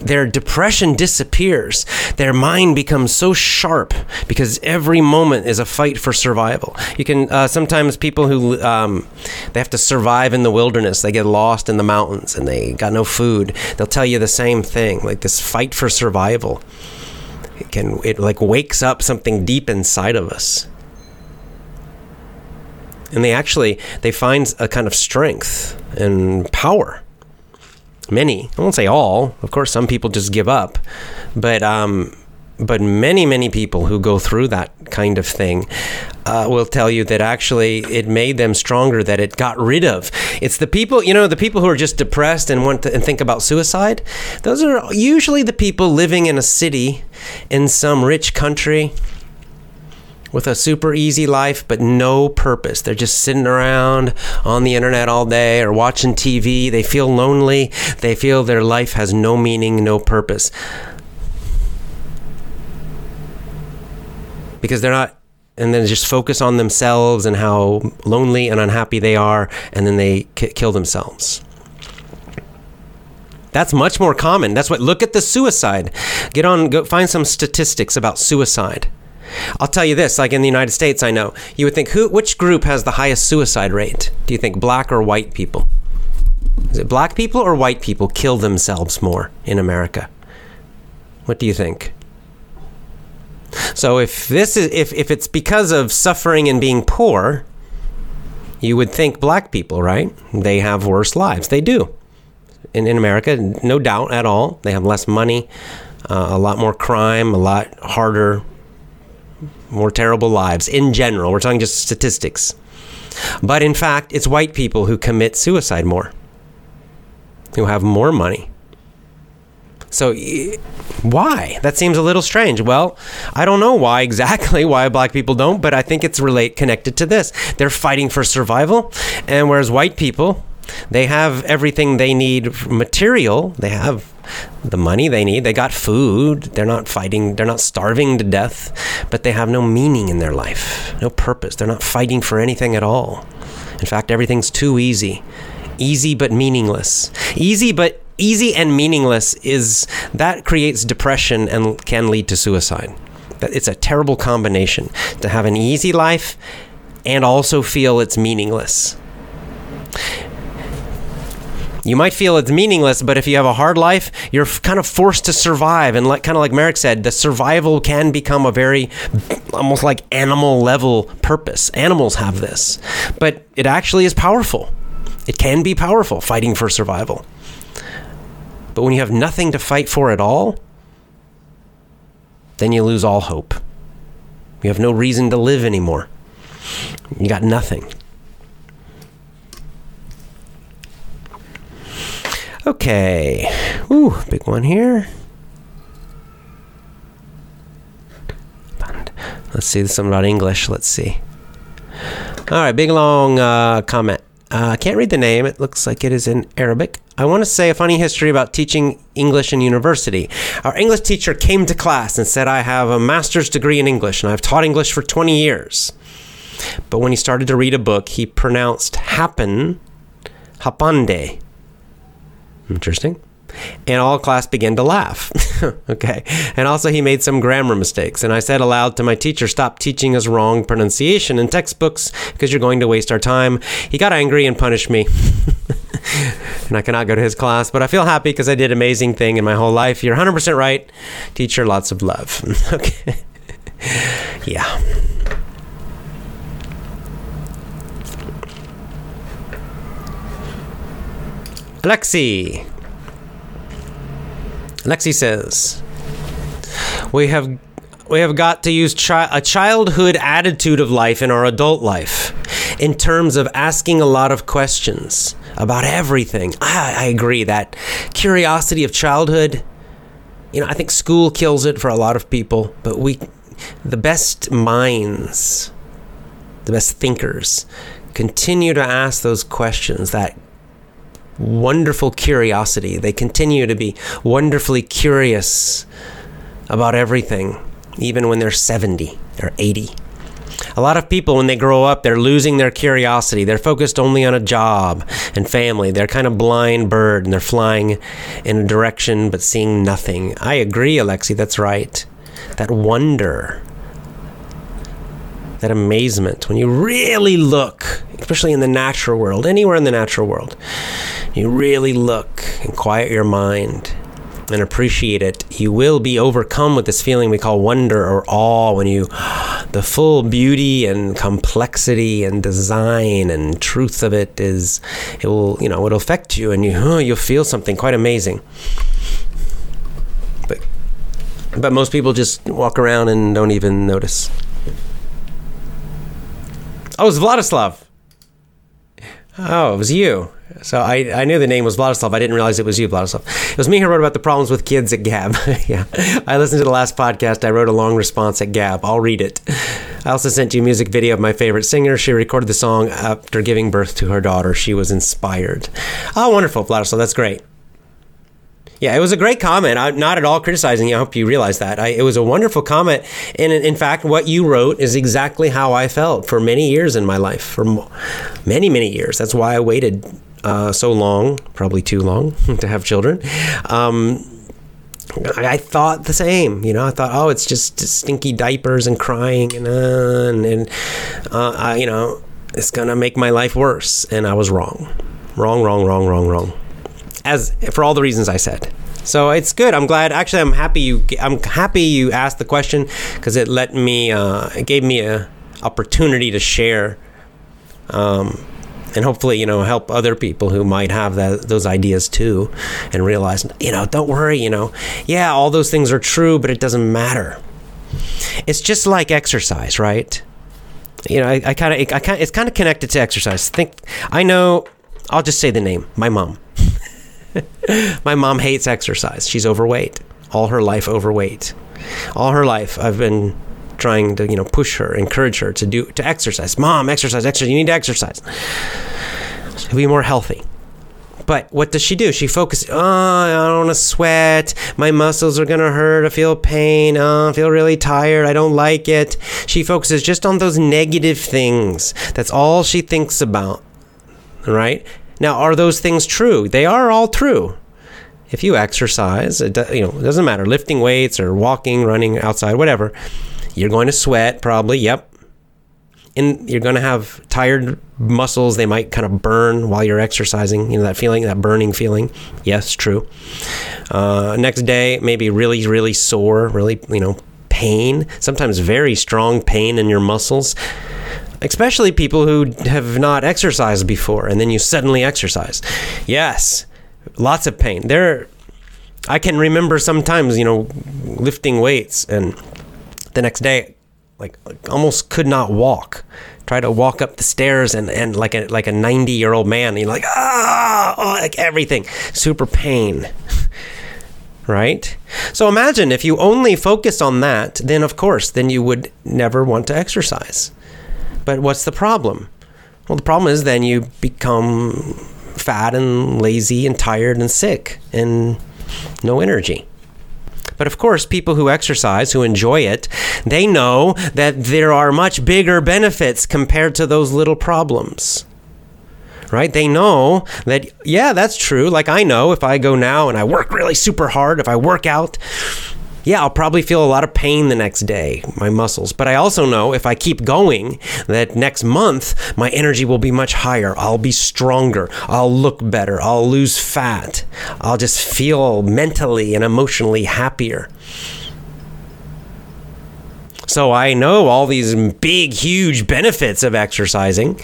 Speaker 1: their depression disappears. Their mind becomes so sharp because every moment is a fight for survival. You can uh, sometimes people who um, they have to survive in the wilderness. They get lost in the mountains and they got no food. They'll tell you the same thing, like this fight for survival. It can it like wakes up something deep inside of us. And they actually they find a kind of strength and power many, I won't say all, of course, some people just give up, but, um, but many, many people who go through that kind of thing uh, will tell you that actually it made them stronger, that it got rid of. It's the people, you know, the people who are just depressed and want to and think about suicide. Those are usually the people living in a city in some rich country with a super easy life but no purpose. They're just sitting around on the internet all day or watching TV. They feel lonely. They feel their life has no meaning, no purpose. Because they're not and then just focus on themselves and how lonely and unhappy they are, and then they k- kill themselves. That's much more common. That's what. Look at the suicide. Get on. Go find some statistics about suicide. I'll tell you this. Like in the United States, I know you would think who, which group has the highest suicide rate? Do you think black or white people? Is it black people or white people kill themselves more in America? What do you think? So if this is if, if it's because of suffering and being poor, you would think black people, right? They have worse lives. They do. In, in America, no doubt at all. They have less money, uh, a lot more crime, a lot harder, more terrible lives in general. We're talking just statistics. But in fact, it's white people who commit suicide more, who have more money. So why? That seems a little strange. Well, I don't know why exactly why black people don't, but I think it's relate connected to this. They're fighting for survival, and whereas white people, they have everything they need material. They have the money they need. They got food. They're not fighting. They're not starving to death, but they have no meaning in their life, no purpose. They're not fighting for anything at all. In fact, everything's too easy. Easy but meaningless. Easy but easy and meaningless is that creates depression and can lead to suicide. It's a terrible combination to have an easy life and also feel it's meaningless. You might feel it's meaningless, but if you have a hard life, you're kind of forced to survive. And like, kind of like Merrick said, the survival can become a very almost like animal level purpose. Animals have this, but it actually is powerful. It can be powerful fighting for survival. But when you have nothing to fight for at all, then you lose all hope. You have no reason to live anymore. You got nothing. Okay. Ooh, big one here. Let's see, something about English. Let's see. All right, big long uh, comment. Uh, I can't read the name. It looks like it is in Arabic. I want to say a funny history about teaching English in university. Our English teacher came to class and said, I have a master's degree in English and I've taught English for 20 years. But when he started to read a book, he pronounced happen, hapande. Interesting. And all class began to laugh. okay. And also, he made some grammar mistakes. And I said aloud to my teacher, Stop teaching us wrong pronunciation in textbooks because you're going to waste our time. He got angry and punished me. and I cannot go to his class, but I feel happy because I did amazing thing in my whole life. You're 100% right. Teacher, lots of love. okay. yeah. Alexi. Alexi says, "We have we have got to use chi- a childhood attitude of life in our adult life in terms of asking a lot of questions about everything. I, I agree that curiosity of childhood, you know, I think school kills it for a lot of people, but we, the best minds, the best thinkers, continue to ask those questions that wonderful curiosity. They continue to be wonderfully curious about everything, even when they're 70 or 80. A lot of people, when they grow up, they're losing their curiosity. They're focused only on a job and family. They're kind of blind bird and they're flying in a direction but seeing nothing. I agree, Alexi, that's right. That wonder, that amazement, when you really look, especially in the natural world, anywhere in the natural world, you really look and quiet your mind and appreciate it, you will be overcome with this feeling we call wonder or awe when you, the full beauty and complexity and design and truth of it is, it will, you know, it'll affect you and you, you'll feel something quite amazing. But, but most people just walk around and don't even notice. Oh, it was Vladislav. Oh, it was you. So I, I knew the name was Vladislav. I didn't realize it was you, Vladislav. It was me who wrote about the problems with kids at Gab. yeah. I listened to the last podcast. I wrote a long response at Gab. I'll read it. I also sent you a music video of my favorite singer. She recorded the song after giving birth to her daughter. She was inspired. Oh, wonderful, Vladislav. That's great. Yeah, it was a great comment. I'm not at all criticizing you. I hope you realize that. I, it was a wonderful comment. And in, fact, what you wrote is exactly how I felt for many years in my life, for many, many years. That's why I waited uh, so long, probably too long, to have children. Um, I thought the same. You know, I thought, oh, it's just stinky diapers and crying and, uh, and, and uh, I, you know, it's to make my life worse. And I was wrong. Wrong, wrong, wrong, wrong, wrong as for all the reasons I said. So it's good. I'm glad. Actually, I'm happy you. I'm happy you asked the question because it let me. Uh, it gave me a opportunity to share, um, and hopefully, you know, help other people who might have that those ideas too, and realize, you know, don't worry. You know, yeah, all those things are true, but it doesn't matter. It's just like exercise, right? You know, I, kind of, I kind, it's kind of connected to exercise. Think, I know. I'll just say the name. My mom. My mom hates exercise. She's overweight. All her life overweight. All her life I've been trying to, you know, push her, encourage her to do to exercise. Mom, exercise, exercise. You need to exercise. To be more healthy. But what does she do? She focuses, oh, I don't want to sweat. My muscles are going to hurt. I feel pain. Oh, I feel really tired. I don't like it. She focuses just on those negative things. That's all she thinks about. Right? Now, are those things true? They are all true. If you exercise, it, you know, it doesn't matter, lifting weights or walking, running outside, whatever, you're going to sweat probably. Yep. And you're going to have tired muscles. They might kind of burn while you're exercising. You know, that feeling, that burning feeling. Yes, true. Uh, next day, maybe really, really sore, really, you know, pain, sometimes very strong pain in your muscles especially people who have not exercised before and then you suddenly exercise. Yes, lots of pain. There I can remember sometimes, you know, lifting weights and the next day like almost could not walk. Try to walk up the stairs and, and like a like a 90 year old man, you're like ah, oh, like everything, super pain. right? So imagine if you only focus on that, then of course, then you would never want to exercise. But what's the problem? Well, the problem is then you become fat and lazy and tired and sick and no energy. But of course, people who exercise, who enjoy it, they know that there are much bigger benefits compared to those little problems. Right? They know that, yeah, that's true. Like I know if I go now and I work really super hard, if I work out, yeah, I'll probably feel a lot of pain the next day, my muscles. But I also know if I keep going, that next month my energy will be much higher. I'll be stronger. I'll look better. I'll lose fat. I'll just feel mentally and emotionally happier. So I know all these big, huge benefits of exercising.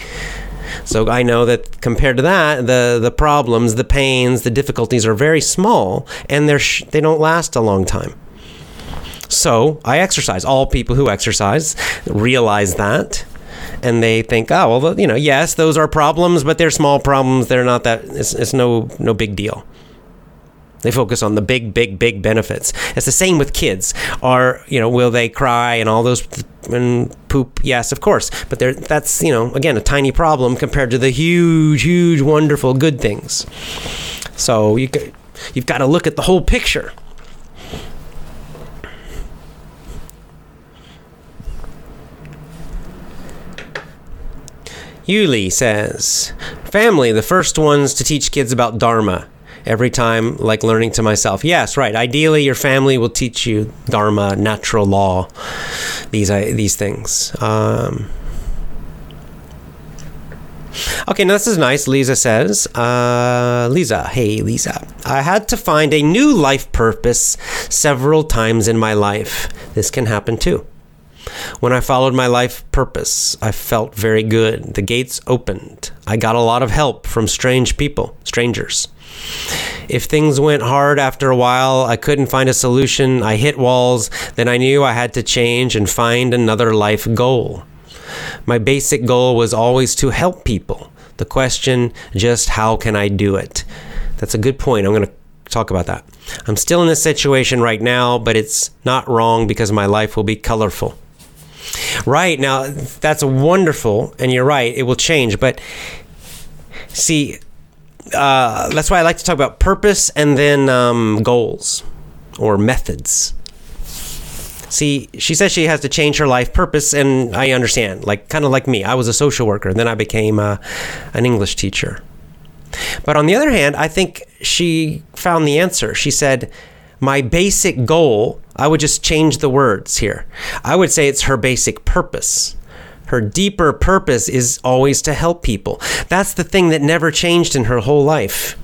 Speaker 1: So I know that compared to that, the the problems, the pains, the difficulties are very small, and they're sh- they don't last a long time. So I exercise. All people who exercise realize that. And they think, oh well, you know, yes, those are problems, but they're small problems. They're not that. It's, it's no no big deal. They focus on the big, big, big benefits. It's the same with kids. Are you know, will they cry and all those and poop? Yes, of course. But that's you know, again, a tiny problem compared to the huge, huge, wonderful, good things. So you you've got to look at the whole picture. Yuli says, family, the first ones to teach kids about Dharma. Every time, like learning to myself. Yes, right. Ideally, your family will teach you Dharma, natural law, these these things. Um, Okay, now this is nice. Lisa says, uh, Lisa, hey, Lisa. I had to find a new life purpose several times in my life. This can happen too. When I followed my life purpose, I felt very good. The gates opened. I got a lot of help from strange people, strangers. If things went hard after a while, I couldn't find a solution, I hit walls, then I knew I had to change and find another life goal. My basic goal was always to help people. The question, just how can I do it? That's a good point. I'm going to talk about that. I'm still in this situation right now, but it's not wrong because my life will be colorful. Right. Now, that's wonderful. And you're right. It will change. But see, uh, that's why I like to talk about purpose and then um, goals or methods. See, she says she has to change her life purpose, and I understand. Like, kind of like me, I was a social worker, then I became uh, an English teacher. But on the other hand, I think she found the answer. She said, My basic goal, I would just change the words here. I would say it's her basic purpose. Her deeper purpose is always to help people. That's the thing that never changed in her whole life.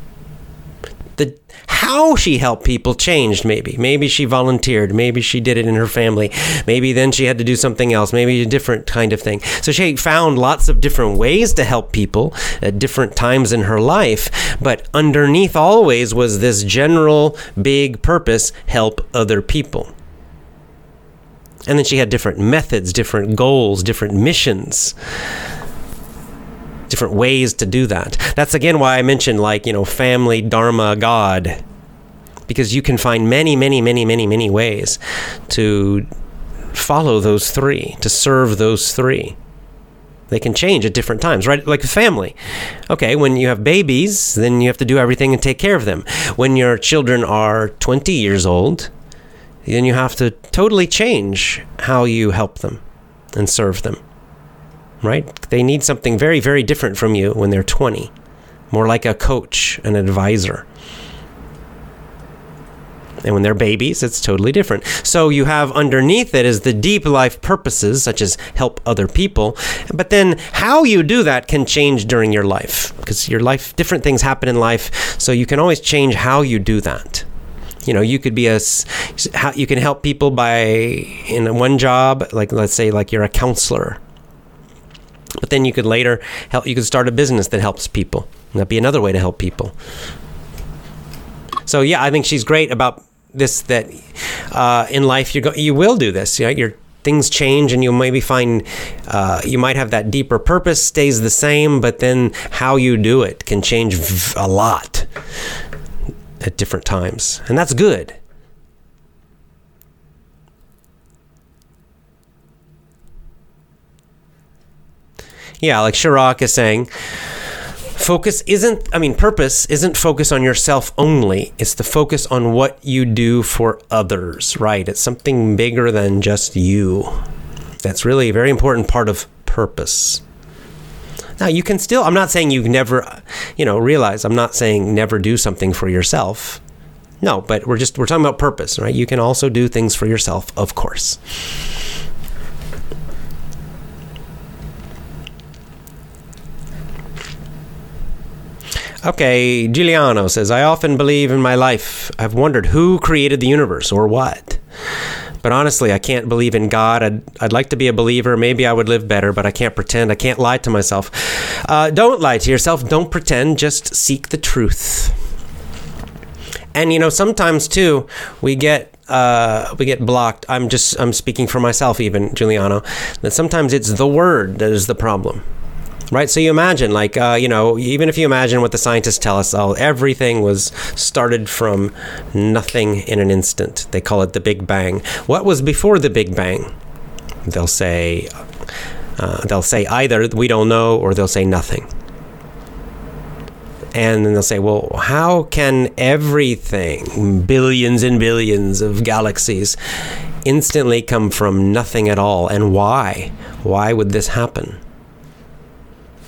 Speaker 1: The how she helped people changed maybe. Maybe she volunteered, maybe she did it in her family. Maybe then she had to do something else, maybe a different kind of thing. So she found lots of different ways to help people at different times in her life, but underneath always was this general big purpose, help other people. And then she had different methods, different goals, different missions, different ways to do that. That's again why I mentioned, like, you know, family, dharma, God, because you can find many, many, many, many, many ways to follow those three, to serve those three. They can change at different times, right? Like a family. Okay, when you have babies, then you have to do everything and take care of them. When your children are 20 years old, then you have to totally change how you help them and serve them. Right? They need something very, very different from you when they're 20, more like a coach, an advisor. And when they're babies, it's totally different. So you have underneath it is the deep life purposes, such as help other people. But then how you do that can change during your life because your life, different things happen in life. So you can always change how you do that you know you could be a you can help people by in one job like let's say like you're a counselor but then you could later help you could start a business that helps people that'd be another way to help people so yeah i think she's great about this that uh, in life you go you will do this you know, your things change and you'll maybe find uh, you might have that deeper purpose stays the same but then how you do it can change a lot at different times. And that's good. Yeah, like Chirac is saying, focus isn't, I mean, purpose isn't focus on yourself only. It's the focus on what you do for others, right? It's something bigger than just you. That's really a very important part of purpose. Now, you can still, I'm not saying you never, you know, realize, I'm not saying never do something for yourself. No, but we're just, we're talking about purpose, right? You can also do things for yourself, of course. Okay, Giuliano says, I often believe in my life. I've wondered who created the universe or what. But honestly, I can't believe in God. I'd, I'd like to be a believer. Maybe I would live better, but I can't pretend. I can't lie to myself. Uh, don't lie to yourself. Don't pretend. Just seek the truth. And you know, sometimes too, we get uh, we get blocked. I'm just I'm speaking for myself, even Giuliano. That sometimes it's the word that is the problem right? So you imagine, like, uh, you know, even if you imagine what the scientists tell us, oh, everything was started from nothing in an instant. They call it the Big Bang. What was before the Big Bang? They'll say, uh, they'll say either we don't know or they'll say nothing. And then they'll say, well, how can everything, billions and billions of galaxies, instantly come from nothing at all? And why? Why would this happen?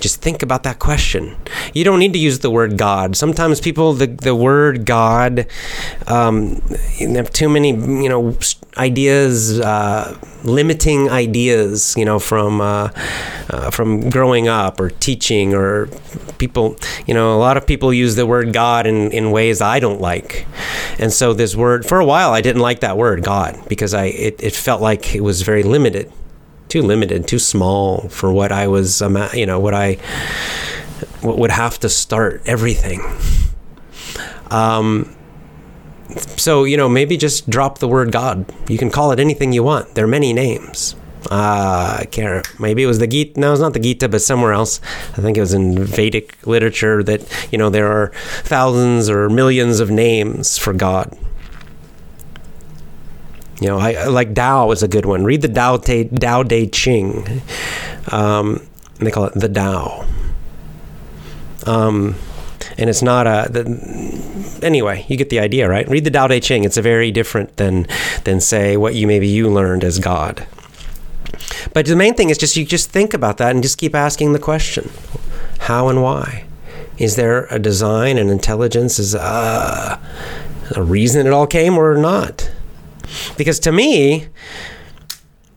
Speaker 1: Just think about that question. You don't need to use the word God. Sometimes people, the, the word God, um, have too many, you know, ideas, uh, limiting ideas, you know, from uh, uh, from growing up or teaching or people, you know, a lot of people use the word God in, in ways I don't like. And so this word, for a while, I didn't like that word God because I it, it felt like it was very limited too limited, too small for what I was, you know, what I would have to start everything. Um, so you know, maybe just drop the word God. You can call it anything you want. There are many names. Uh, I can't. Maybe it was the Gita. No, it's not the Gita, but somewhere else. I think it was in Vedic literature that you know there are thousands or millions of names for God. You know, I like Tao is a good one. Read the Tao Te, Tao Te Ching. Um, they call it the Tao. Um, and it's not a. The, anyway, you get the idea, right? Read the Tao Te Ching. It's a very different than than say what you maybe you learned as God. But the main thing is just you just think about that and just keep asking the question, how and why. Is there a design and intelligence? Is uh, a reason it all came or not? Because to me,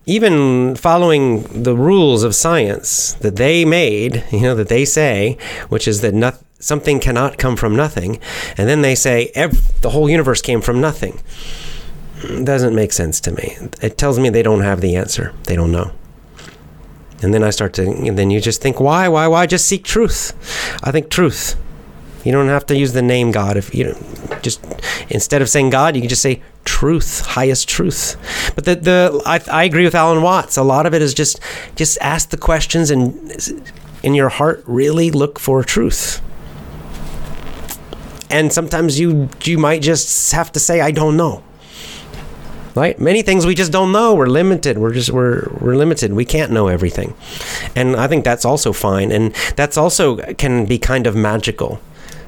Speaker 1: even following the rules of science that they made, you know, that they say, which is that nothing something cannot come from nothing, and then they say the whole universe came from nothing, doesn't make sense to me. It tells me they don't have the answer. They don't know. And then I start to, and then you just think, why, why, why? Just seek truth. I think truth. You don't have to use the name God. If you just instead of saying God, you can just say truth, highest truth. But the the I, I agree with Alan Watts. A lot of it is just just ask the questions and in your heart really look for truth. And sometimes you you might just have to say I don't know right many things we just don't know we're limited we're just we're we're limited we can't know everything and i think that's also fine and that's also can be kind of magical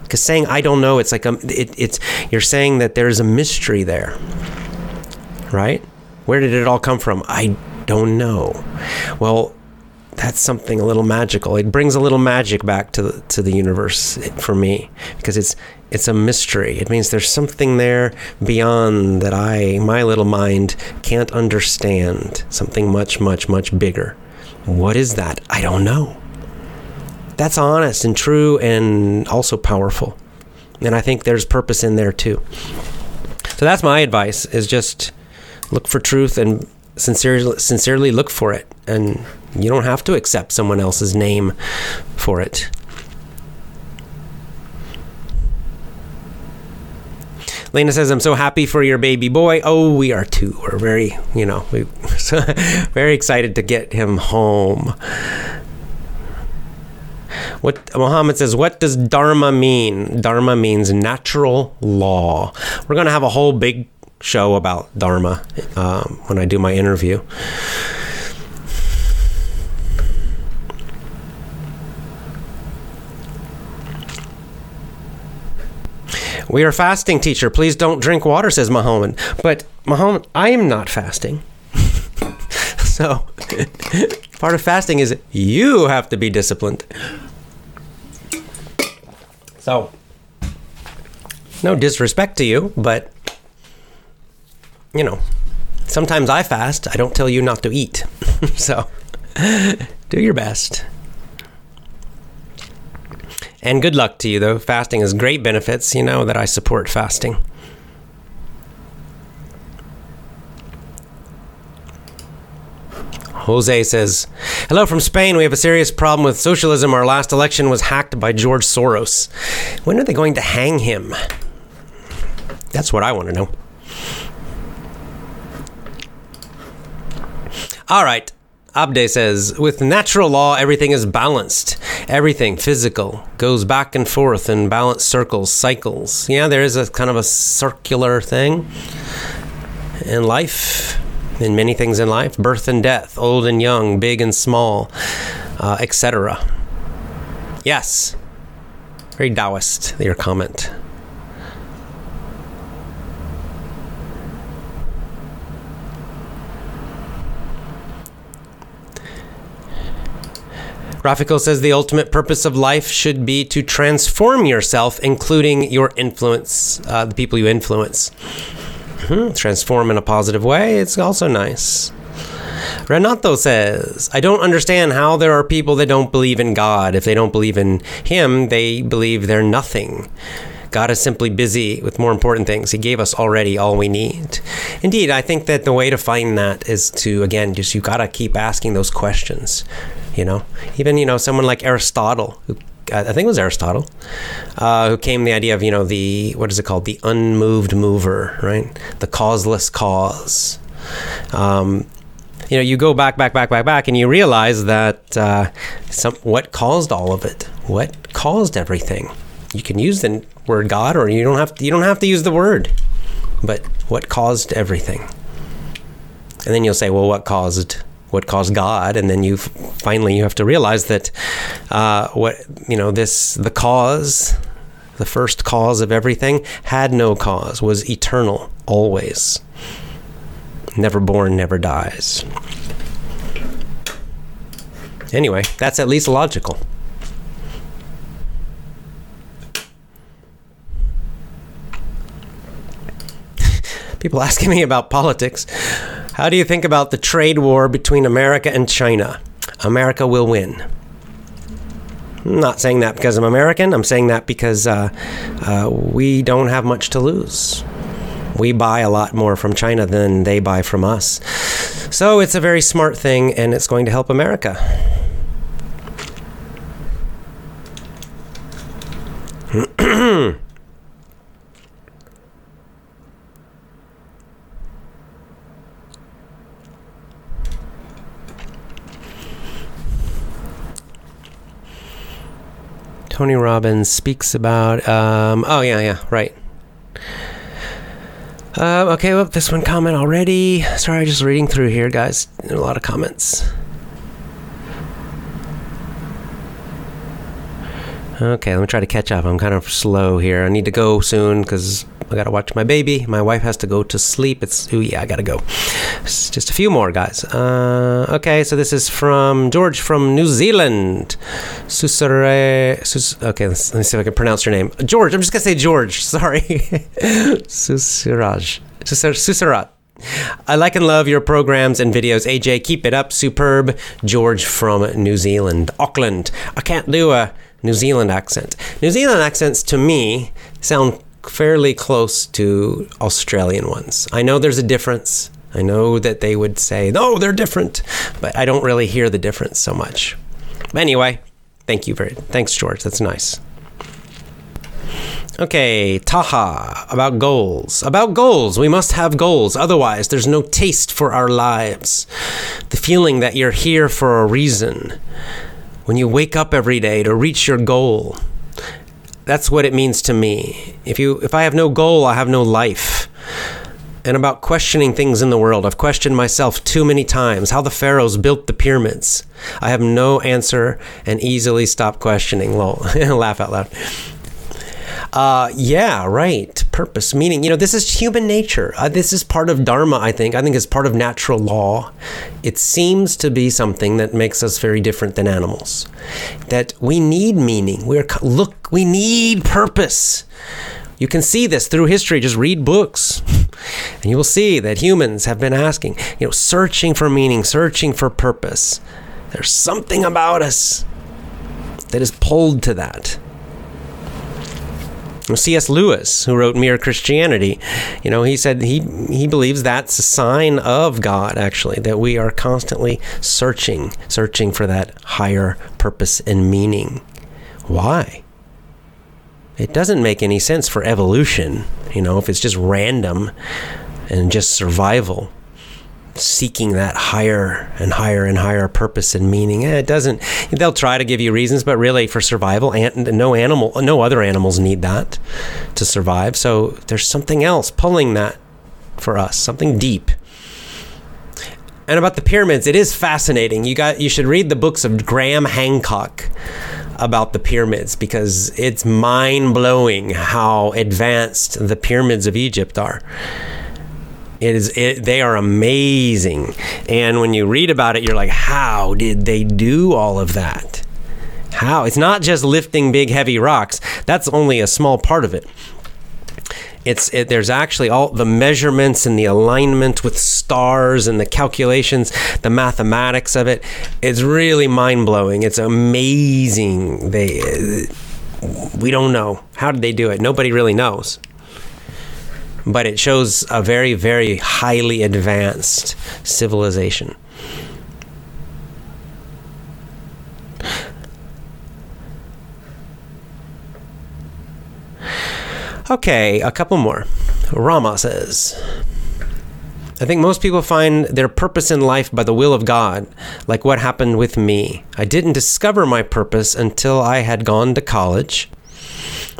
Speaker 1: because saying i don't know it's like a, it, it's you're saying that there's a mystery there right where did it all come from i don't know well that's something a little magical. It brings a little magic back to the, to the universe for me because it's it's a mystery. It means there's something there beyond that I my little mind can't understand. Something much much much bigger. What is that? I don't know. That's honest and true and also powerful. And I think there's purpose in there too. So that's my advice is just look for truth and sincerely sincerely look for it and you don't have to accept someone else's name for it. Lena says, "I'm so happy for your baby boy." Oh, we are too. We're very, you know, we very excited to get him home. What Muhammad says, what does Dharma mean? Dharma means natural law. We're going to have a whole big show about Dharma um, when I do my interview. We are fasting, teacher. Please don't drink water, says Muhammad. But Muhammad, I am not fasting. so part of fasting is you have to be disciplined. So no disrespect to you, but you know, sometimes I fast. I don't tell you not to eat. so do your best. And good luck to you, though. Fasting has great benefits. You know that I support fasting. Jose says, Hello from Spain. We have a serious problem with socialism. Our last election was hacked by George Soros. When are they going to hang him? That's what I want to know. All right. Abde says, with natural law, everything is balanced. Everything physical goes back and forth in balanced circles, cycles. Yeah, there is a kind of a circular thing in life, in many things in life birth and death, old and young, big and small, uh, etc. Yes. Very Taoist, your comment. Rafiko says the ultimate purpose of life should be to transform yourself, including your influence, uh, the people you influence. Mm-hmm. Transform in a positive way. It's also nice. Renato says, I don't understand how there are people that don't believe in God. If they don't believe in Him, they believe they're nothing. God is simply busy with more important things. He gave us already all we need. Indeed, I think that the way to find that is to, again, just you got to keep asking those questions. You know, even you know someone like Aristotle, who I think it was Aristotle, uh, who came the idea of you know the what is it called the unmoved mover, right? The causeless cause. Um, you know, you go back, back, back, back, back, and you realize that uh, some what caused all of it, what caused everything. You can use the word God, or you don't have to, you don't have to use the word, but what caused everything. And then you'll say, well, what caused what caused God, and then you finally you have to realize that uh, what you know this the cause the first cause of everything, had no cause, was eternal, always. Never born, never dies. Anyway, that's at least logical. People asking me about politics. How do you think about the trade war between America and China? America will win. I'm not saying that because I'm American. I'm saying that because uh, uh, we don't have much to lose. We buy a lot more from China than they buy from us. So it's a very smart thing and it's going to help America. Tony Robbins speaks about. Um, oh yeah, yeah, right. Uh, okay, well, this one comment already. Sorry, just reading through here, guys. A lot of comments. Okay, let me try to catch up. I'm kind of slow here. I need to go soon because I gotta watch my baby. My wife has to go to sleep. It's oh yeah, I gotta go. It's just a few more guys. Uh, okay, so this is from George from New Zealand. Susare. Sus, okay, let me see if I can pronounce your name. George. I'm just gonna say George. Sorry. Susiraj. Susarat. I like and love your programs and videos. AJ, keep it up. Superb. George from New Zealand. Auckland. I can't do a New Zealand accent. New Zealand accents to me sound fairly close to Australian ones. I know there's a difference. I know that they would say, no, they're different, but I don't really hear the difference so much. But anyway, thank you very thanks, George. That's nice. Okay, Taha, about goals. About goals. We must have goals. Otherwise, there's no taste for our lives. The feeling that you're here for a reason when you wake up every day to reach your goal. That's what it means to me. If you if I have no goal, I have no life. And about questioning things in the world, I've questioned myself too many times how the pharaohs built the pyramids. I have no answer and easily stop questioning. Lol. Laugh out loud. Uh, yeah, right. Purpose, meaning, you know, this is human nature. Uh, this is part of Dharma, I think. I think it's part of natural law. It seems to be something that makes us very different than animals. That we need meaning. We're, look, we need purpose. You can see this through history. Just read books. And you will see that humans have been asking, you know, searching for meaning, searching for purpose. There's something about us that is pulled to that. C.S. Lewis, who wrote Mere Christianity, you know, he said he he believes that's a sign of God actually that we are constantly searching, searching for that higher purpose and meaning. Why? It doesn't make any sense for evolution, you know, if it's just random and just survival seeking that higher and higher and higher purpose and meaning. Eh, it doesn't. They'll try to give you reasons, but really for survival, and no animal, no other animals need that to survive. So there's something else pulling that for us, something deep. And about the pyramids, it is fascinating. You got you should read the books of Graham Hancock about the pyramids because it's mind blowing how advanced the pyramids of Egypt are. It is it, they are amazing. And when you read about it, you're like, how did they do all of that? How? It's not just lifting big heavy rocks. That's only a small part of it. It's it, there's actually all the measurements and the alignment with stars and the calculations, the mathematics of it. It's really mind blowing. It's amazing. They we don't know how did they do it. Nobody really knows but it shows a very, very highly advanced civilization. Okay, a couple more. Rama says, I think most people find their purpose in life by the will of God, like what happened with me. I didn't discover my purpose until I had gone to college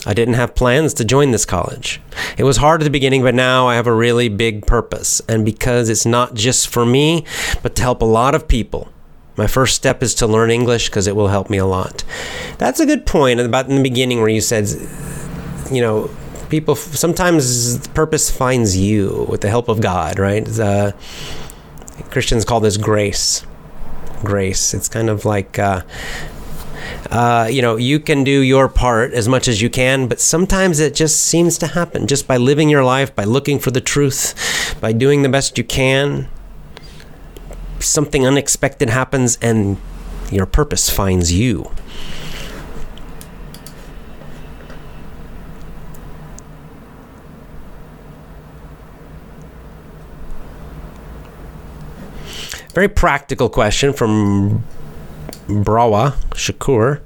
Speaker 1: I didn't have plans to join this college. It was hard at the beginning, but now I have a really big purpose. And because it's not just for me, but to help a lot of people. My first step is to learn English because it will help me a lot. That's a good point about in the beginning where you said you know, people sometimes purpose finds you with the help of God, right? Christians call this grace. Grace. It's kind of like. Uh, uh, you know, you can do your part as much as you can, but sometimes it just seems to happen just by living your life, by looking for the truth, by doing the best you can. Something unexpected happens and your purpose finds you. Very practical question from Brawa Shakur.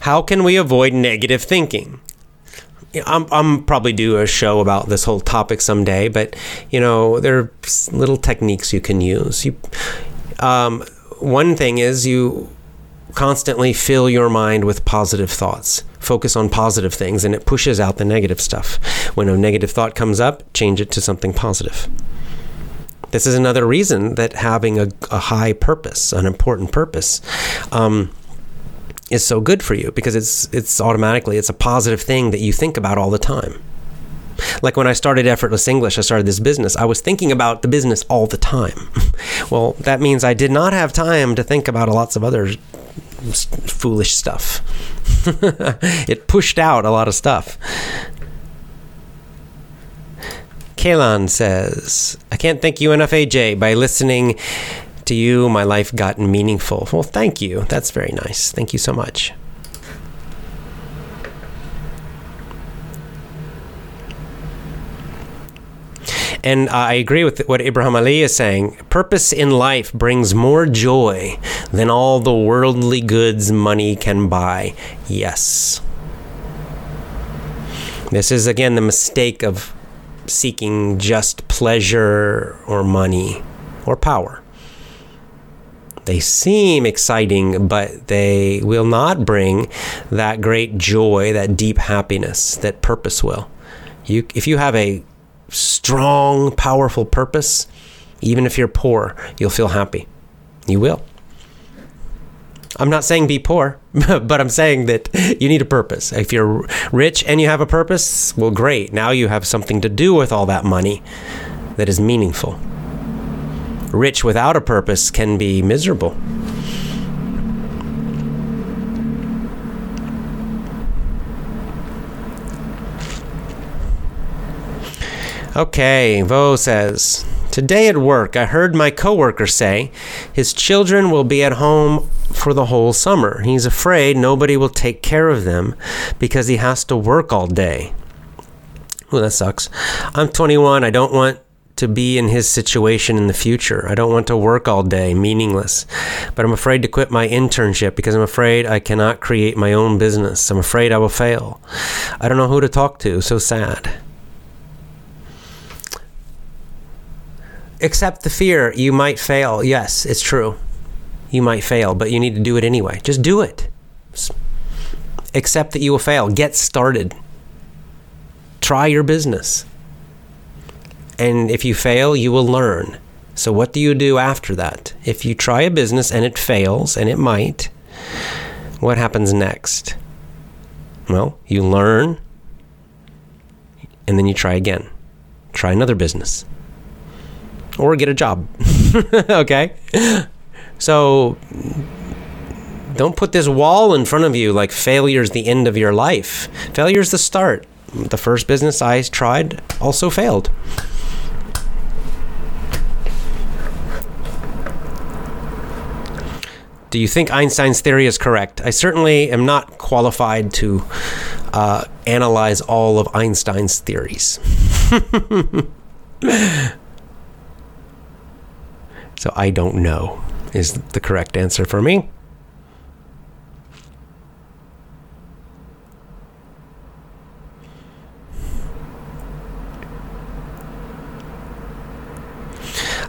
Speaker 1: How can we avoid negative thinking? I'm, I'm probably do a show about this whole topic someday, but you know there are little techniques you can use. You, um, one thing is you constantly fill your mind with positive thoughts. Focus on positive things, and it pushes out the negative stuff. When a negative thought comes up, change it to something positive. This is another reason that having a, a high purpose, an important purpose, um, is so good for you because it's it's automatically it's a positive thing that you think about all the time. Like when I started Effortless English, I started this business. I was thinking about the business all the time. well, that means I did not have time to think about lots of other foolish stuff. it pushed out a lot of stuff. Kalan says, I can't thank you enough, AJ. By listening to you, my life got meaningful. Well, thank you. That's very nice. Thank you so much. And uh, I agree with what Ibrahim Ali is saying. Purpose in life brings more joy than all the worldly goods money can buy. Yes. This is again the mistake of seeking just pleasure or money or power. They seem exciting, but they will not bring that great joy, that deep happiness that purpose will. You, if you have a strong, powerful purpose, even if you're poor, you'll feel happy. You will. I'm not saying be poor, but I'm saying that you need a purpose. If you're rich and you have a purpose, well, great. Now you have something to do with all that money that is meaningful. Rich without a purpose can be miserable. Okay, Vo says, Today at work, I heard my coworker say his children will be at home for the whole summer. He's afraid nobody will take care of them because he has to work all day. Well, that sucks. I'm 21. I don't want to be in his situation in the future. I don't want to work all day, meaningless. But I'm afraid to quit my internship because I'm afraid I cannot create my own business. I'm afraid I will fail. I don't know who to talk to. So sad. Accept the fear. You might fail. Yes, it's true. You might fail, but you need to do it anyway. Just do it. Accept that you will fail. Get started. Try your business. And if you fail, you will learn. So, what do you do after that? If you try a business and it fails, and it might, what happens next? Well, you learn and then you try again. Try another business or get a job. okay? So don't put this wall in front of you like failure is the end of your life. Failure is the start. The first business I tried also failed. Do you think Einstein's theory is correct? I certainly am not qualified to uh, analyze all of Einstein's theories. So I don't know is the correct answer for me.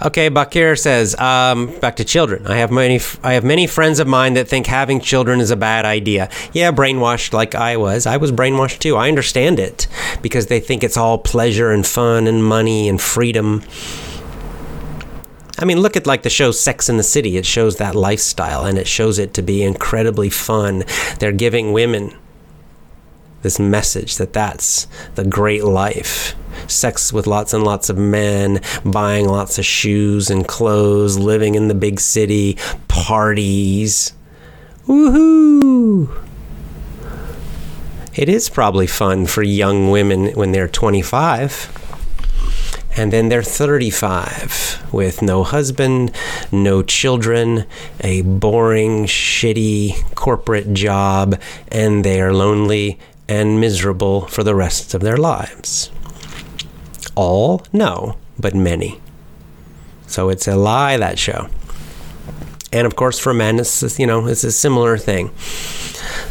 Speaker 1: Okay, Bakir says, um, back to children. I have many, I have many friends of mine that think having children is a bad idea. Yeah, brainwashed like I was. I was brainwashed too. I understand it because they think it's all pleasure and fun and money and freedom. I mean, look at like the show Sex in the City. It shows that lifestyle and it shows it to be incredibly fun. They're giving women this message that that's the great life. Sex with lots and lots of men, buying lots of shoes and clothes, living in the big city, parties. Woohoo! It is probably fun for young women when they're 25 and then they're 35 with no husband, no children, a boring, shitty corporate job, and they are lonely and miserable for the rest of their lives. All? No, but many. So it's a lie, that show. And of course, for men, it's, you know, it's a similar thing.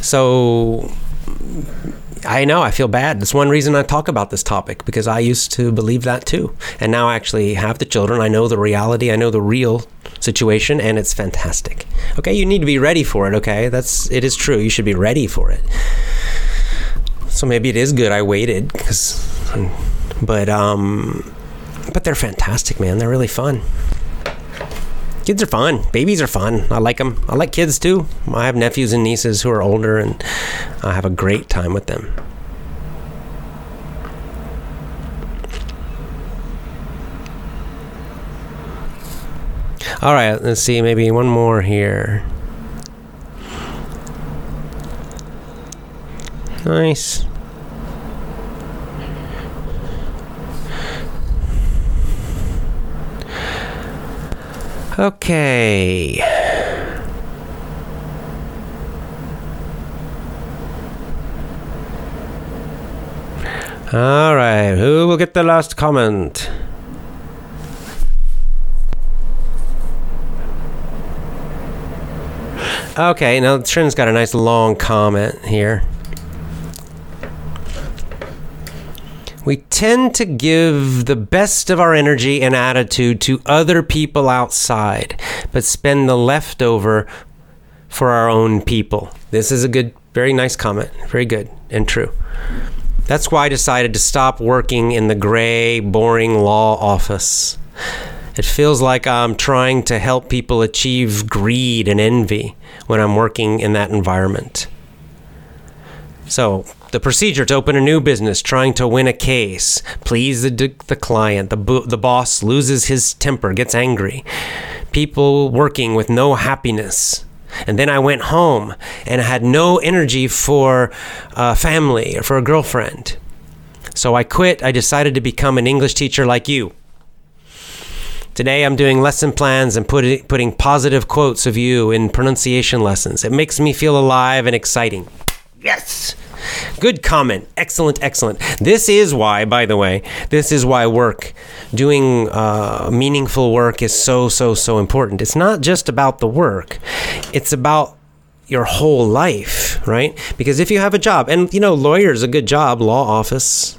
Speaker 1: So I know I feel bad. That's one reason I talk about this topic because I used to believe that too. And now I actually have the children. I know the reality. I know the real situation and it's fantastic. Okay, you need to be ready for it, okay? That's it is true. You should be ready for it. So maybe it is good I waited cuz but um but they're fantastic, man. They're really fun. Kids are fun. Babies are fun. I like them. I like kids too. I have nephews and nieces who are older, and I have a great time with them. All right, let's see. Maybe one more here. Nice. Okay. All right, who will get the last comment? Okay, now Trin's got a nice long comment here. We tend to give the best of our energy and attitude to other people outside, but spend the leftover for our own people. This is a good, very nice comment. Very good and true. That's why I decided to stop working in the gray, boring law office. It feels like I'm trying to help people achieve greed and envy when I'm working in that environment. So, the procedure to open a new business, trying to win a case, please the, the client, the, the boss loses his temper, gets angry. People working with no happiness. And then I went home and I had no energy for a family or for a girlfriend. So I quit. I decided to become an English teacher like you. Today I'm doing lesson plans and put, putting positive quotes of you in pronunciation lessons. It makes me feel alive and exciting. Yes! Good comment. Excellent, excellent. This is why, by the way, this is why work, doing uh, meaningful work is so, so, so important. It's not just about the work, it's about your whole life, right? Because if you have a job, and you know, lawyer is a good job, law office,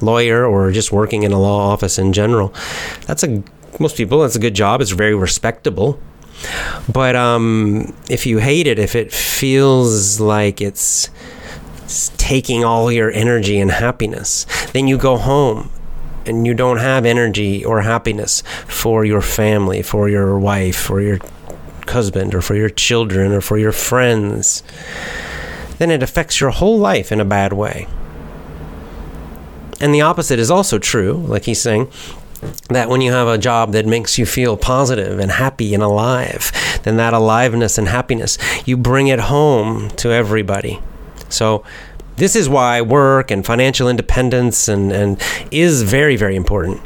Speaker 1: lawyer, or just working in a law office in general, that's a most people that's a good job. It's very respectable. But um, if you hate it, if it feels like it's taking all your energy and happiness. Then you go home and you don't have energy or happiness for your family, for your wife, for your husband, or for your children, or for your friends. Then it affects your whole life in a bad way. And the opposite is also true, like he's saying that when you have a job that makes you feel positive and happy and alive, then that aliveness and happiness, you bring it home to everybody. So this is why work and financial independence and, and is very, very important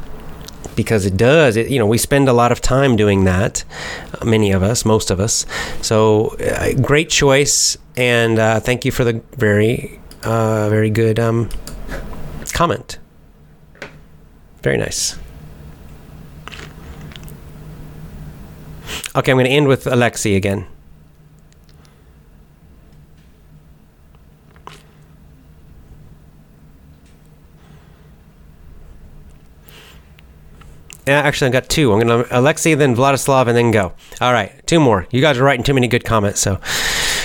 Speaker 1: because it does it, you know we spend a lot of time doing that many of us most of us. So uh, great choice and uh, thank you for the very uh, very good um, comment. Very nice. Okay i'm going to end with Alexei again actually, I've got two. I'm going to Alexei, then Vladislav, and then go. All right, two more. You guys are writing too many good comments, so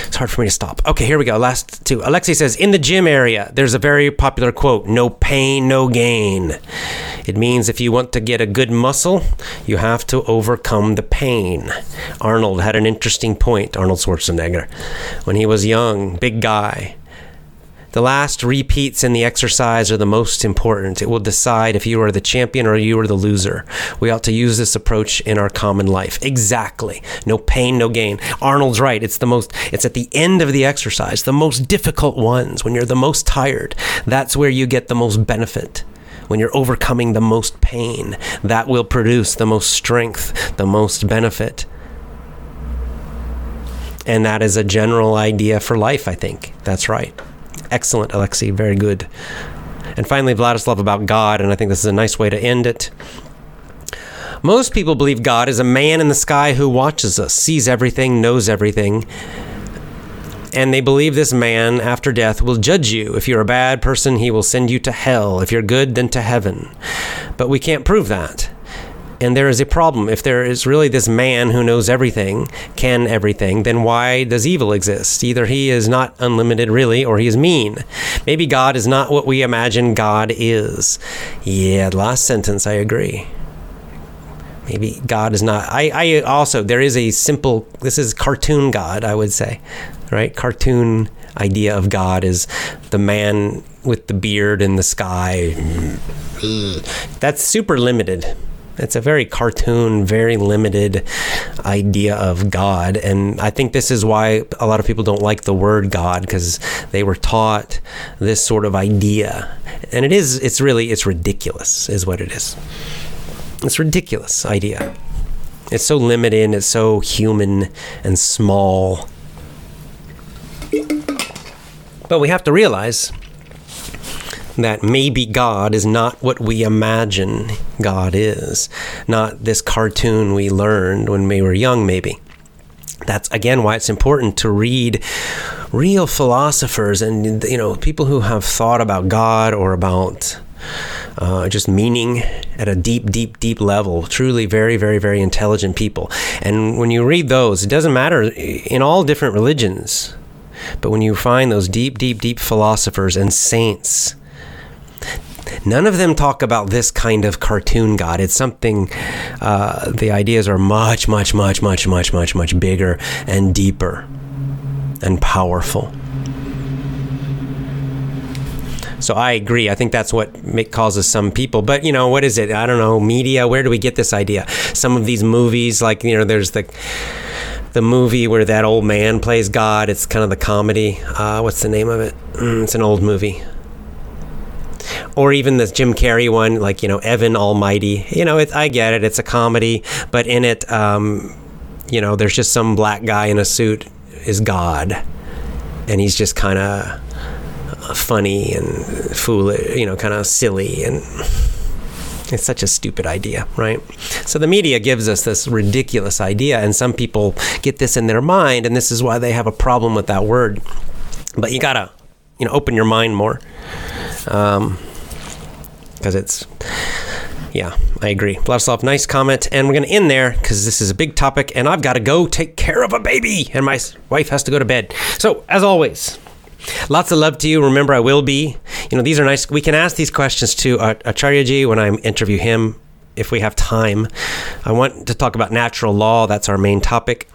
Speaker 1: it's hard for me to stop. Okay, here we go. Last two. Alexei says In the gym area, there's a very popular quote no pain, no gain. It means if you want to get a good muscle, you have to overcome the pain. Arnold had an interesting point, Arnold Schwarzenegger, when he was young, big guy The last repeats in the exercise are the most important. It will decide if you are the champion or you are the loser. We ought to use this approach in our common life. Exactly. No pain, no gain. Arnold's right. It's the most it's at the end of the exercise, the most difficult ones when you're the most tired. That's where you get the most benefit. When you're overcoming the most pain, that will produce the most strength, the most benefit. And that is a general idea for life, I think. That's right. Excellent, Alexei. Very good. And finally, Vladislav about God, and I think this is a nice way to end it. Most people believe God is a man in the sky who watches us, sees everything, knows everything. And they believe this man, after death, will judge you. If you're a bad person, he will send you to hell. If you're good, then to heaven. But we can't prove that. And there is a problem. If there is really this man who knows everything, can everything, then why does evil exist? Either he is not unlimited, really, or he is mean. Maybe God is not what we imagine God is. Yeah, last sentence, I agree. Maybe God is not. I, I also, there is a simple, this is cartoon God, I would say, right? Cartoon idea of God is the man with the beard in the sky. That's super limited it's a very cartoon, very limited idea of God. And I think this is why a lot of people don't like the word God because they were taught this sort of idea. And it is, it's really, it's ridiculous, is what it is. It's ridiculous idea. It's so limited, it's so human and small. But we have to realize that maybe God is not what we imagine God is, not this cartoon we learned when we were young, maybe. That's again why it's important to read real philosophers and you know people who have thought about God or about uh, just meaning at a deep, deep, deep level. Truly, very, very, very intelligent people. And when you read those, it doesn't matter in all different religions, but when you find those deep, deep, deep philosophers and saints None of them talk about this kind of cartoon God. It's something, uh, the ideas are much, much, much, much, much, much, much bigger and deeper and powerful. So I agree. I think that's what causes some people. But you know, what is it? I don't know. Media. Where do we get this idea? Some of these movies, like you know, there's the the movie where that old man plays God. It's kind of the comedy. Uh, what's the name of it? Mm, it's an old movie or even the Jim Carrey one, like you know Evan Almighty. You know, it, I get it; it's a comedy, but in it, um, you know, there's just some black guy in a suit is God, and he's just kind of funny and foolish, you know, kind of silly and. It's such a stupid idea, right? So the media gives us this ridiculous idea, and some people get this in their mind, and this is why they have a problem with that word. But you gotta, you know, open your mind more. Um, because it's yeah, I agree. Vladislav, nice comment. And we're going to end there because this is a big topic and I've got to go take care of a baby and my wife has to go to bed. So, as always, lots of love to you. Remember, I will be. You know, these are nice. We can ask these questions to uh, Acharya Ji when I interview him if we have time. I want to talk about natural law. That's our main topic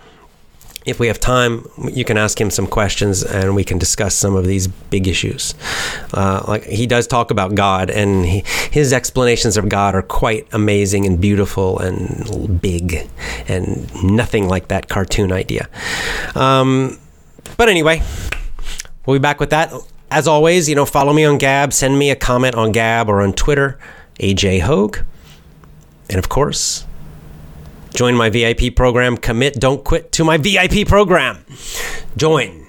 Speaker 1: if we have time, you can ask him some questions and we can discuss some of these big issues. Uh, like he does talk about God, and he, his explanations of God are quite amazing and beautiful and big, and nothing like that cartoon idea. Um, but anyway, we'll be back with that. As always, you know, follow me on Gab, send me a comment on Gab or on Twitter, AJ Hoge. And of course, Join my VIP program. Commit, don't quit to my VIP program. Join,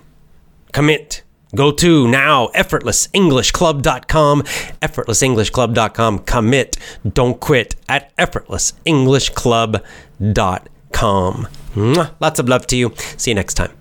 Speaker 1: commit, go to now effortlessenglishclub.com, effortlessenglishclub.com. Commit, don't quit at effortlessenglishclub.com. Lots of love to you. See you next time.